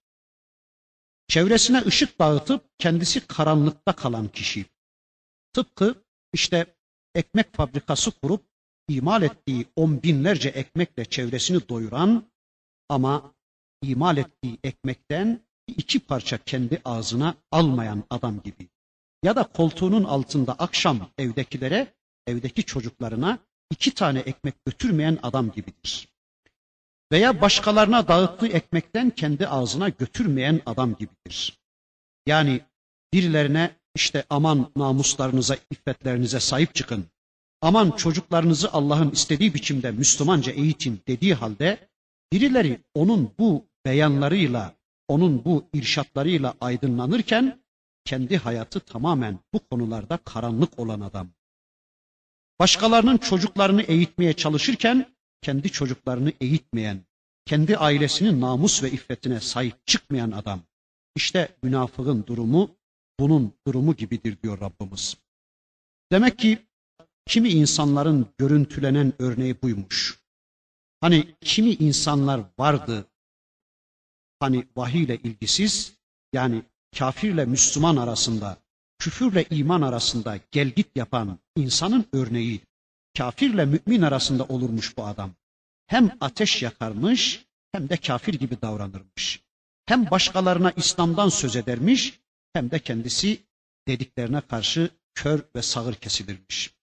Çevresine ışık dağıtıp kendisi karanlıkta kalan kişi. Tıpkı işte ekmek fabrikası kurup imal ettiği on binlerce ekmekle çevresini doyuran ama imal ettiği ekmekten iki parça kendi ağzına almayan adam gibi. Ya da koltuğunun altında akşam evdekilere, evdeki çocuklarına iki tane ekmek götürmeyen adam gibidir. Veya başkalarına dağıttığı ekmekten kendi ağzına götürmeyen adam gibidir. Yani birilerine işte aman namuslarınıza, iffetlerinize sahip çıkın. Aman çocuklarınızı Allah'ın istediği biçimde Müslümanca eğitin dediği halde birileri onun bu beyanlarıyla, onun bu irşatlarıyla aydınlanırken kendi hayatı tamamen bu konularda karanlık olan adam. Başkalarının çocuklarını eğitmeye çalışırken kendi çocuklarını eğitmeyen, kendi ailesinin namus ve iffetine sahip çıkmayan adam. İşte münafığın durumu bunun durumu gibidir diyor Rabbimiz. Demek ki kimi insanların görüntülenen örneği buymuş. Hani kimi insanlar vardı hani vahiy ile ilgisiz yani kafirle Müslüman arasında, küfürle iman arasında gelgit yapan insanın örneği. Kafirle mümin arasında olurmuş bu adam. Hem ateş yakarmış hem de kafir gibi davranırmış. Hem başkalarına İslam'dan söz edermiş hem de kendisi dediklerine karşı kör ve sağır kesilirmiş.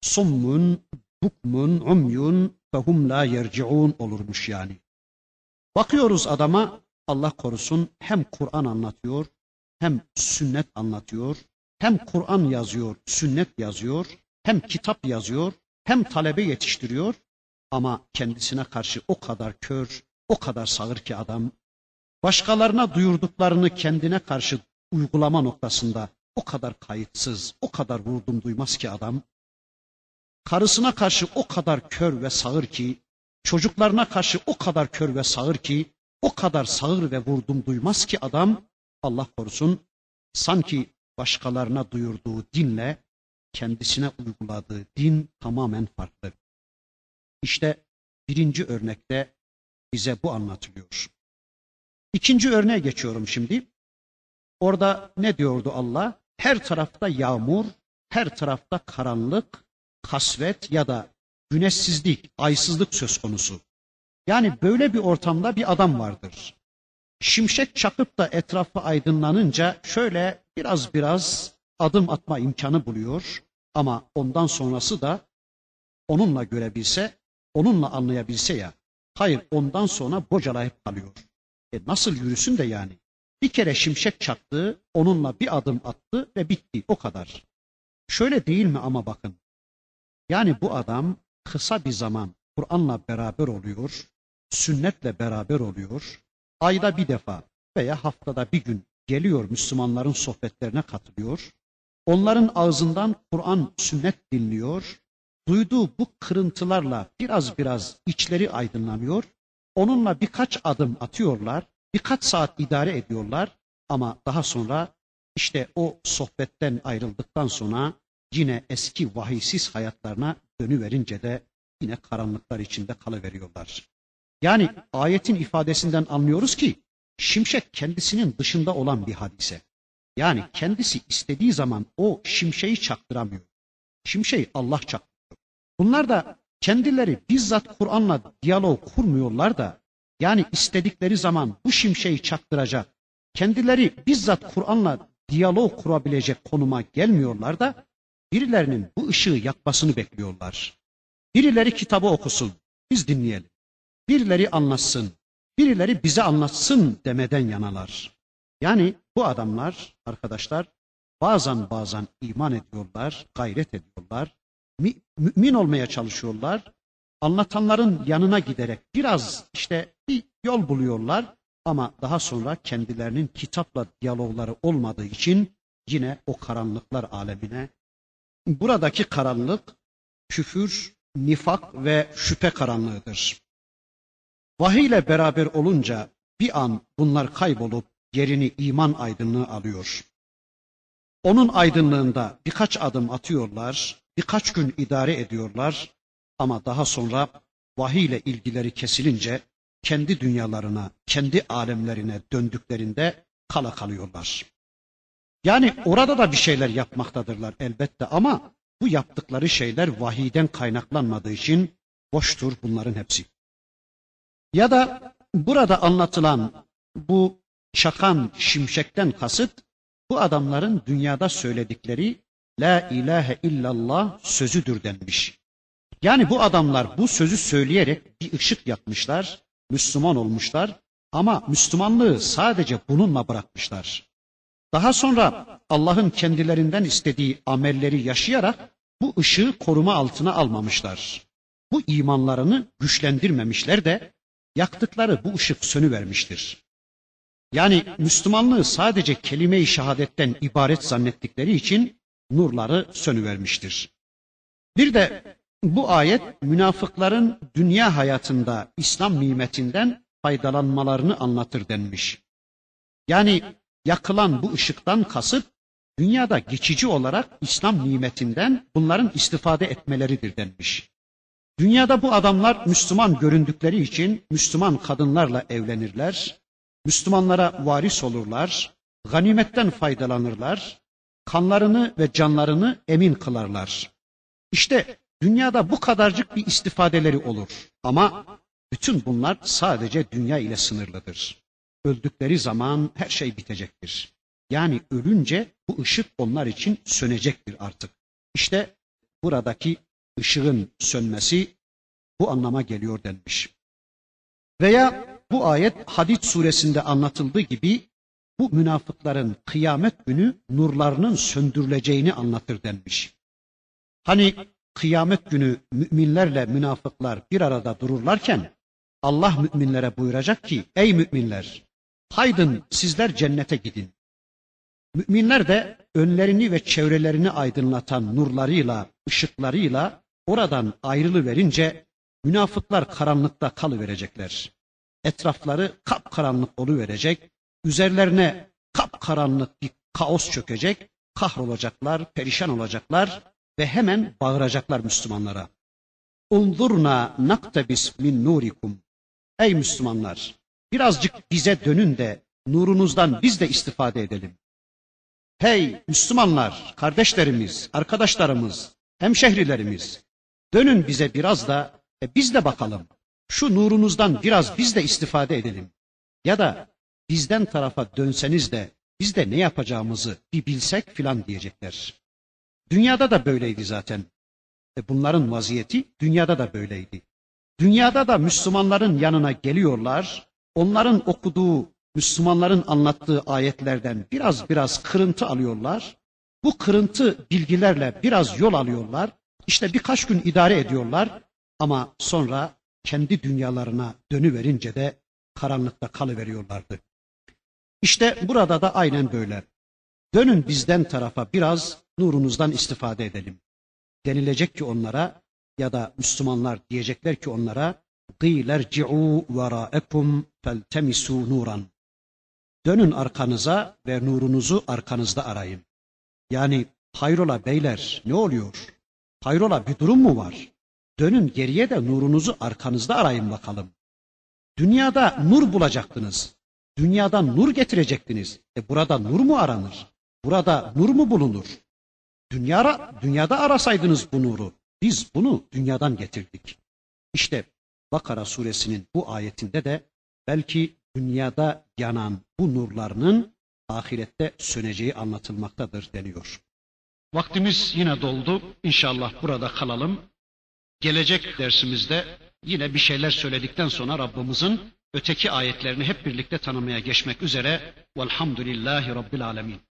Summun, bukmun, umyun fehum la yerciun olurmuş yani. Bakıyoruz adama Allah korusun hem Kur'an anlatıyor hem sünnet anlatıyor hem Kur'an yazıyor, sünnet yazıyor, hem kitap yazıyor, hem talebe yetiştiriyor ama kendisine karşı o kadar kör, o kadar sağır ki adam başkalarına duyurduklarını kendine karşı uygulama noktasında o kadar kayıtsız, o kadar vurdum duymaz ki adam. Karısına karşı o kadar kör ve sağır ki, çocuklarına karşı o kadar kör ve sağır ki, o kadar sağır ve vurdum duymaz ki adam, Allah korusun, sanki başkalarına duyurduğu dinle kendisine uyguladığı din tamamen farklı. İşte birinci örnekte bize bu anlatılıyor. İkinci örneğe geçiyorum şimdi. Orada ne diyordu Allah? Her tarafta yağmur, her tarafta karanlık, kasvet ya da güneşsizlik, aysızlık söz konusu. Yani böyle bir ortamda bir adam vardır. Şimşek çakıp da etrafı aydınlanınca şöyle biraz biraz adım atma imkanı buluyor. Ama ondan sonrası da onunla görebilse, onunla anlayabilse ya. Hayır ondan sonra bocalayıp kalıyor. E nasıl yürüsün de yani? Bir kere şimşek çaktı, onunla bir adım attı ve bitti o kadar. Şöyle değil mi ama bakın. Yani bu adam kısa bir zaman Kur'an'la beraber oluyor, sünnetle beraber oluyor, ayda bir defa veya haftada bir gün geliyor Müslümanların sohbetlerine katılıyor. Onların ağzından Kur'an, sünnet dinliyor. Duyduğu bu kırıntılarla biraz biraz içleri aydınlanıyor. Onunla birkaç adım atıyorlar, birkaç saat idare ediyorlar ama daha sonra işte o sohbetten ayrıldıktan sonra yine eski vahiysiz hayatlarına dönüverince de yine karanlıklar içinde kalıveriyorlar. Yani ayetin ifadesinden anlıyoruz ki şimşek kendisinin dışında olan bir hadise. Yani kendisi istediği zaman o şimşeği çaktıramıyor. Şimşeği Allah çaktırıyor. Bunlar da kendileri bizzat Kur'an'la diyalog kurmuyorlar da yani istedikleri zaman bu şimşeği çaktıracak. Kendileri bizzat Kur'an'la diyalog kurabilecek konuma gelmiyorlar da birilerinin bu ışığı yakmasını bekliyorlar. Birileri kitabı okusun, biz dinleyelim. Birileri anlatsın, birileri bize anlatsın demeden yanalar. Yani bu adamlar arkadaşlar bazen bazen iman ediyorlar, gayret ediyorlar, mümin olmaya çalışıyorlar. Anlatanların yanına giderek biraz işte bir yol buluyorlar ama daha sonra kendilerinin kitapla diyalogları olmadığı için yine o karanlıklar alemine buradaki karanlık küfür, nifak ve şüphe karanlığıdır. Vahiy ile beraber olunca bir an bunlar kaybolup yerini iman aydınlığı alıyor. Onun aydınlığında birkaç adım atıyorlar, birkaç gün idare ediyorlar ama daha sonra vahiy ile ilgileri kesilince kendi dünyalarına, kendi alemlerine döndüklerinde kala kalıyorlar. Yani orada da bir şeyler yapmaktadırlar elbette ama bu yaptıkları şeyler vahiyden kaynaklanmadığı için boştur bunların hepsi. Ya da burada anlatılan bu çakan şimşekten kasıt bu adamların dünyada söyledikleri La ilahe illallah sözüdür denmiş. Yani bu adamlar bu sözü söyleyerek bir ışık yakmışlar, Müslüman olmuşlar ama Müslümanlığı sadece bununla bırakmışlar. Daha sonra Allah'ın kendilerinden istediği amelleri yaşayarak bu ışığı koruma altına almamışlar. Bu imanlarını güçlendirmemişler de yaktıkları bu ışık sönüvermiştir. Yani Müslümanlığı sadece kelime-i şehadetten ibaret zannettikleri için nurları sönüvermiştir. Bir de bu ayet münafıkların dünya hayatında İslam nimetinden faydalanmalarını anlatır denmiş. Yani yakılan bu ışıktan kasıt dünyada geçici olarak İslam nimetinden bunların istifade etmeleridir denmiş. Dünyada bu adamlar Müslüman göründükleri için Müslüman kadınlarla evlenirler, Müslümanlara varis olurlar, ganimetten faydalanırlar, kanlarını ve canlarını emin kılarlar. İşte dünyada bu kadarcık bir istifadeleri olur. Ama Bütün bunlar sadece dünya ile sınırlıdır. Öldükleri zaman her şey bitecektir. Yani ölünce bu ışık onlar için sönecektir artık. İşte buradaki ışığın sönmesi bu anlama geliyor denmiş. Veya bu ayet Hadid suresinde anlatıldığı gibi bu münafıkların kıyamet günü nurlarının söndürüleceğini anlatır denmiş. Hani kıyamet günü müminlerle münafıklar bir arada dururlarken Allah müminlere buyuracak ki ey müminler haydın sizler cennete gidin. Müminler de önlerini ve çevrelerini aydınlatan nurlarıyla, ışıklarıyla oradan ayrılı verince münafıklar karanlıkta kalıverecekler. Etrafları kapkaranlık verecek, üzerlerine kapkaranlık bir kaos çökecek, kahrolacaklar, perişan olacaklar ve hemen bağıracaklar Müslümanlara. Unzurna naktebis min nurikum. Ey Müslümanlar, birazcık bize dönün de nurunuzdan biz de istifade edelim. Hey Müslümanlar, kardeşlerimiz, arkadaşlarımız, hemşehrilerimiz, dönün bize biraz da e, biz de bakalım. Şu nurunuzdan biraz biz de istifade edelim. Ya da bizden tarafa dönseniz de biz de ne yapacağımızı bir bilsek filan diyecekler. Dünyada da böyleydi zaten. E bunların vaziyeti dünyada da böyleydi. Dünyada da Müslümanların yanına geliyorlar, onların okuduğu, Müslümanların anlattığı ayetlerden biraz biraz kırıntı alıyorlar. Bu kırıntı bilgilerle biraz yol alıyorlar. İşte birkaç gün idare ediyorlar ama sonra kendi dünyalarına dönüverince de karanlıkta kalıveriyorlardı. İşte burada da aynen böyle. Dönün bizden tarafa biraz nurunuzdan istifade edelim. Denilecek ki onlara ya da Müslümanlar diyecekler ki onlara قِيلَرْجِعُوا وَرَاءَكُمْ فَالْتَمِسُوا nuran. Dönün arkanıza ve nurunuzu arkanızda arayın. Yani hayrola beyler ne oluyor? Hayrola bir durum mu var? Dönün geriye de nurunuzu arkanızda arayın bakalım. Dünyada nur bulacaktınız. Dünyadan nur getirecektiniz. E burada nur mu aranır? Burada nur mu bulunur? Dünyada, dünyada arasaydınız bu nuru. Biz bunu dünyadan getirdik. İşte Bakara suresinin bu ayetinde de belki dünyada yanan bu nurlarının ahirette söneceği anlatılmaktadır deniyor. Vaktimiz yine doldu. İnşallah burada kalalım. Gelecek dersimizde yine bir şeyler söyledikten sonra Rabbimizin öteki ayetlerini hep birlikte tanımaya geçmek üzere. Velhamdülillahi Rabbil Alemin.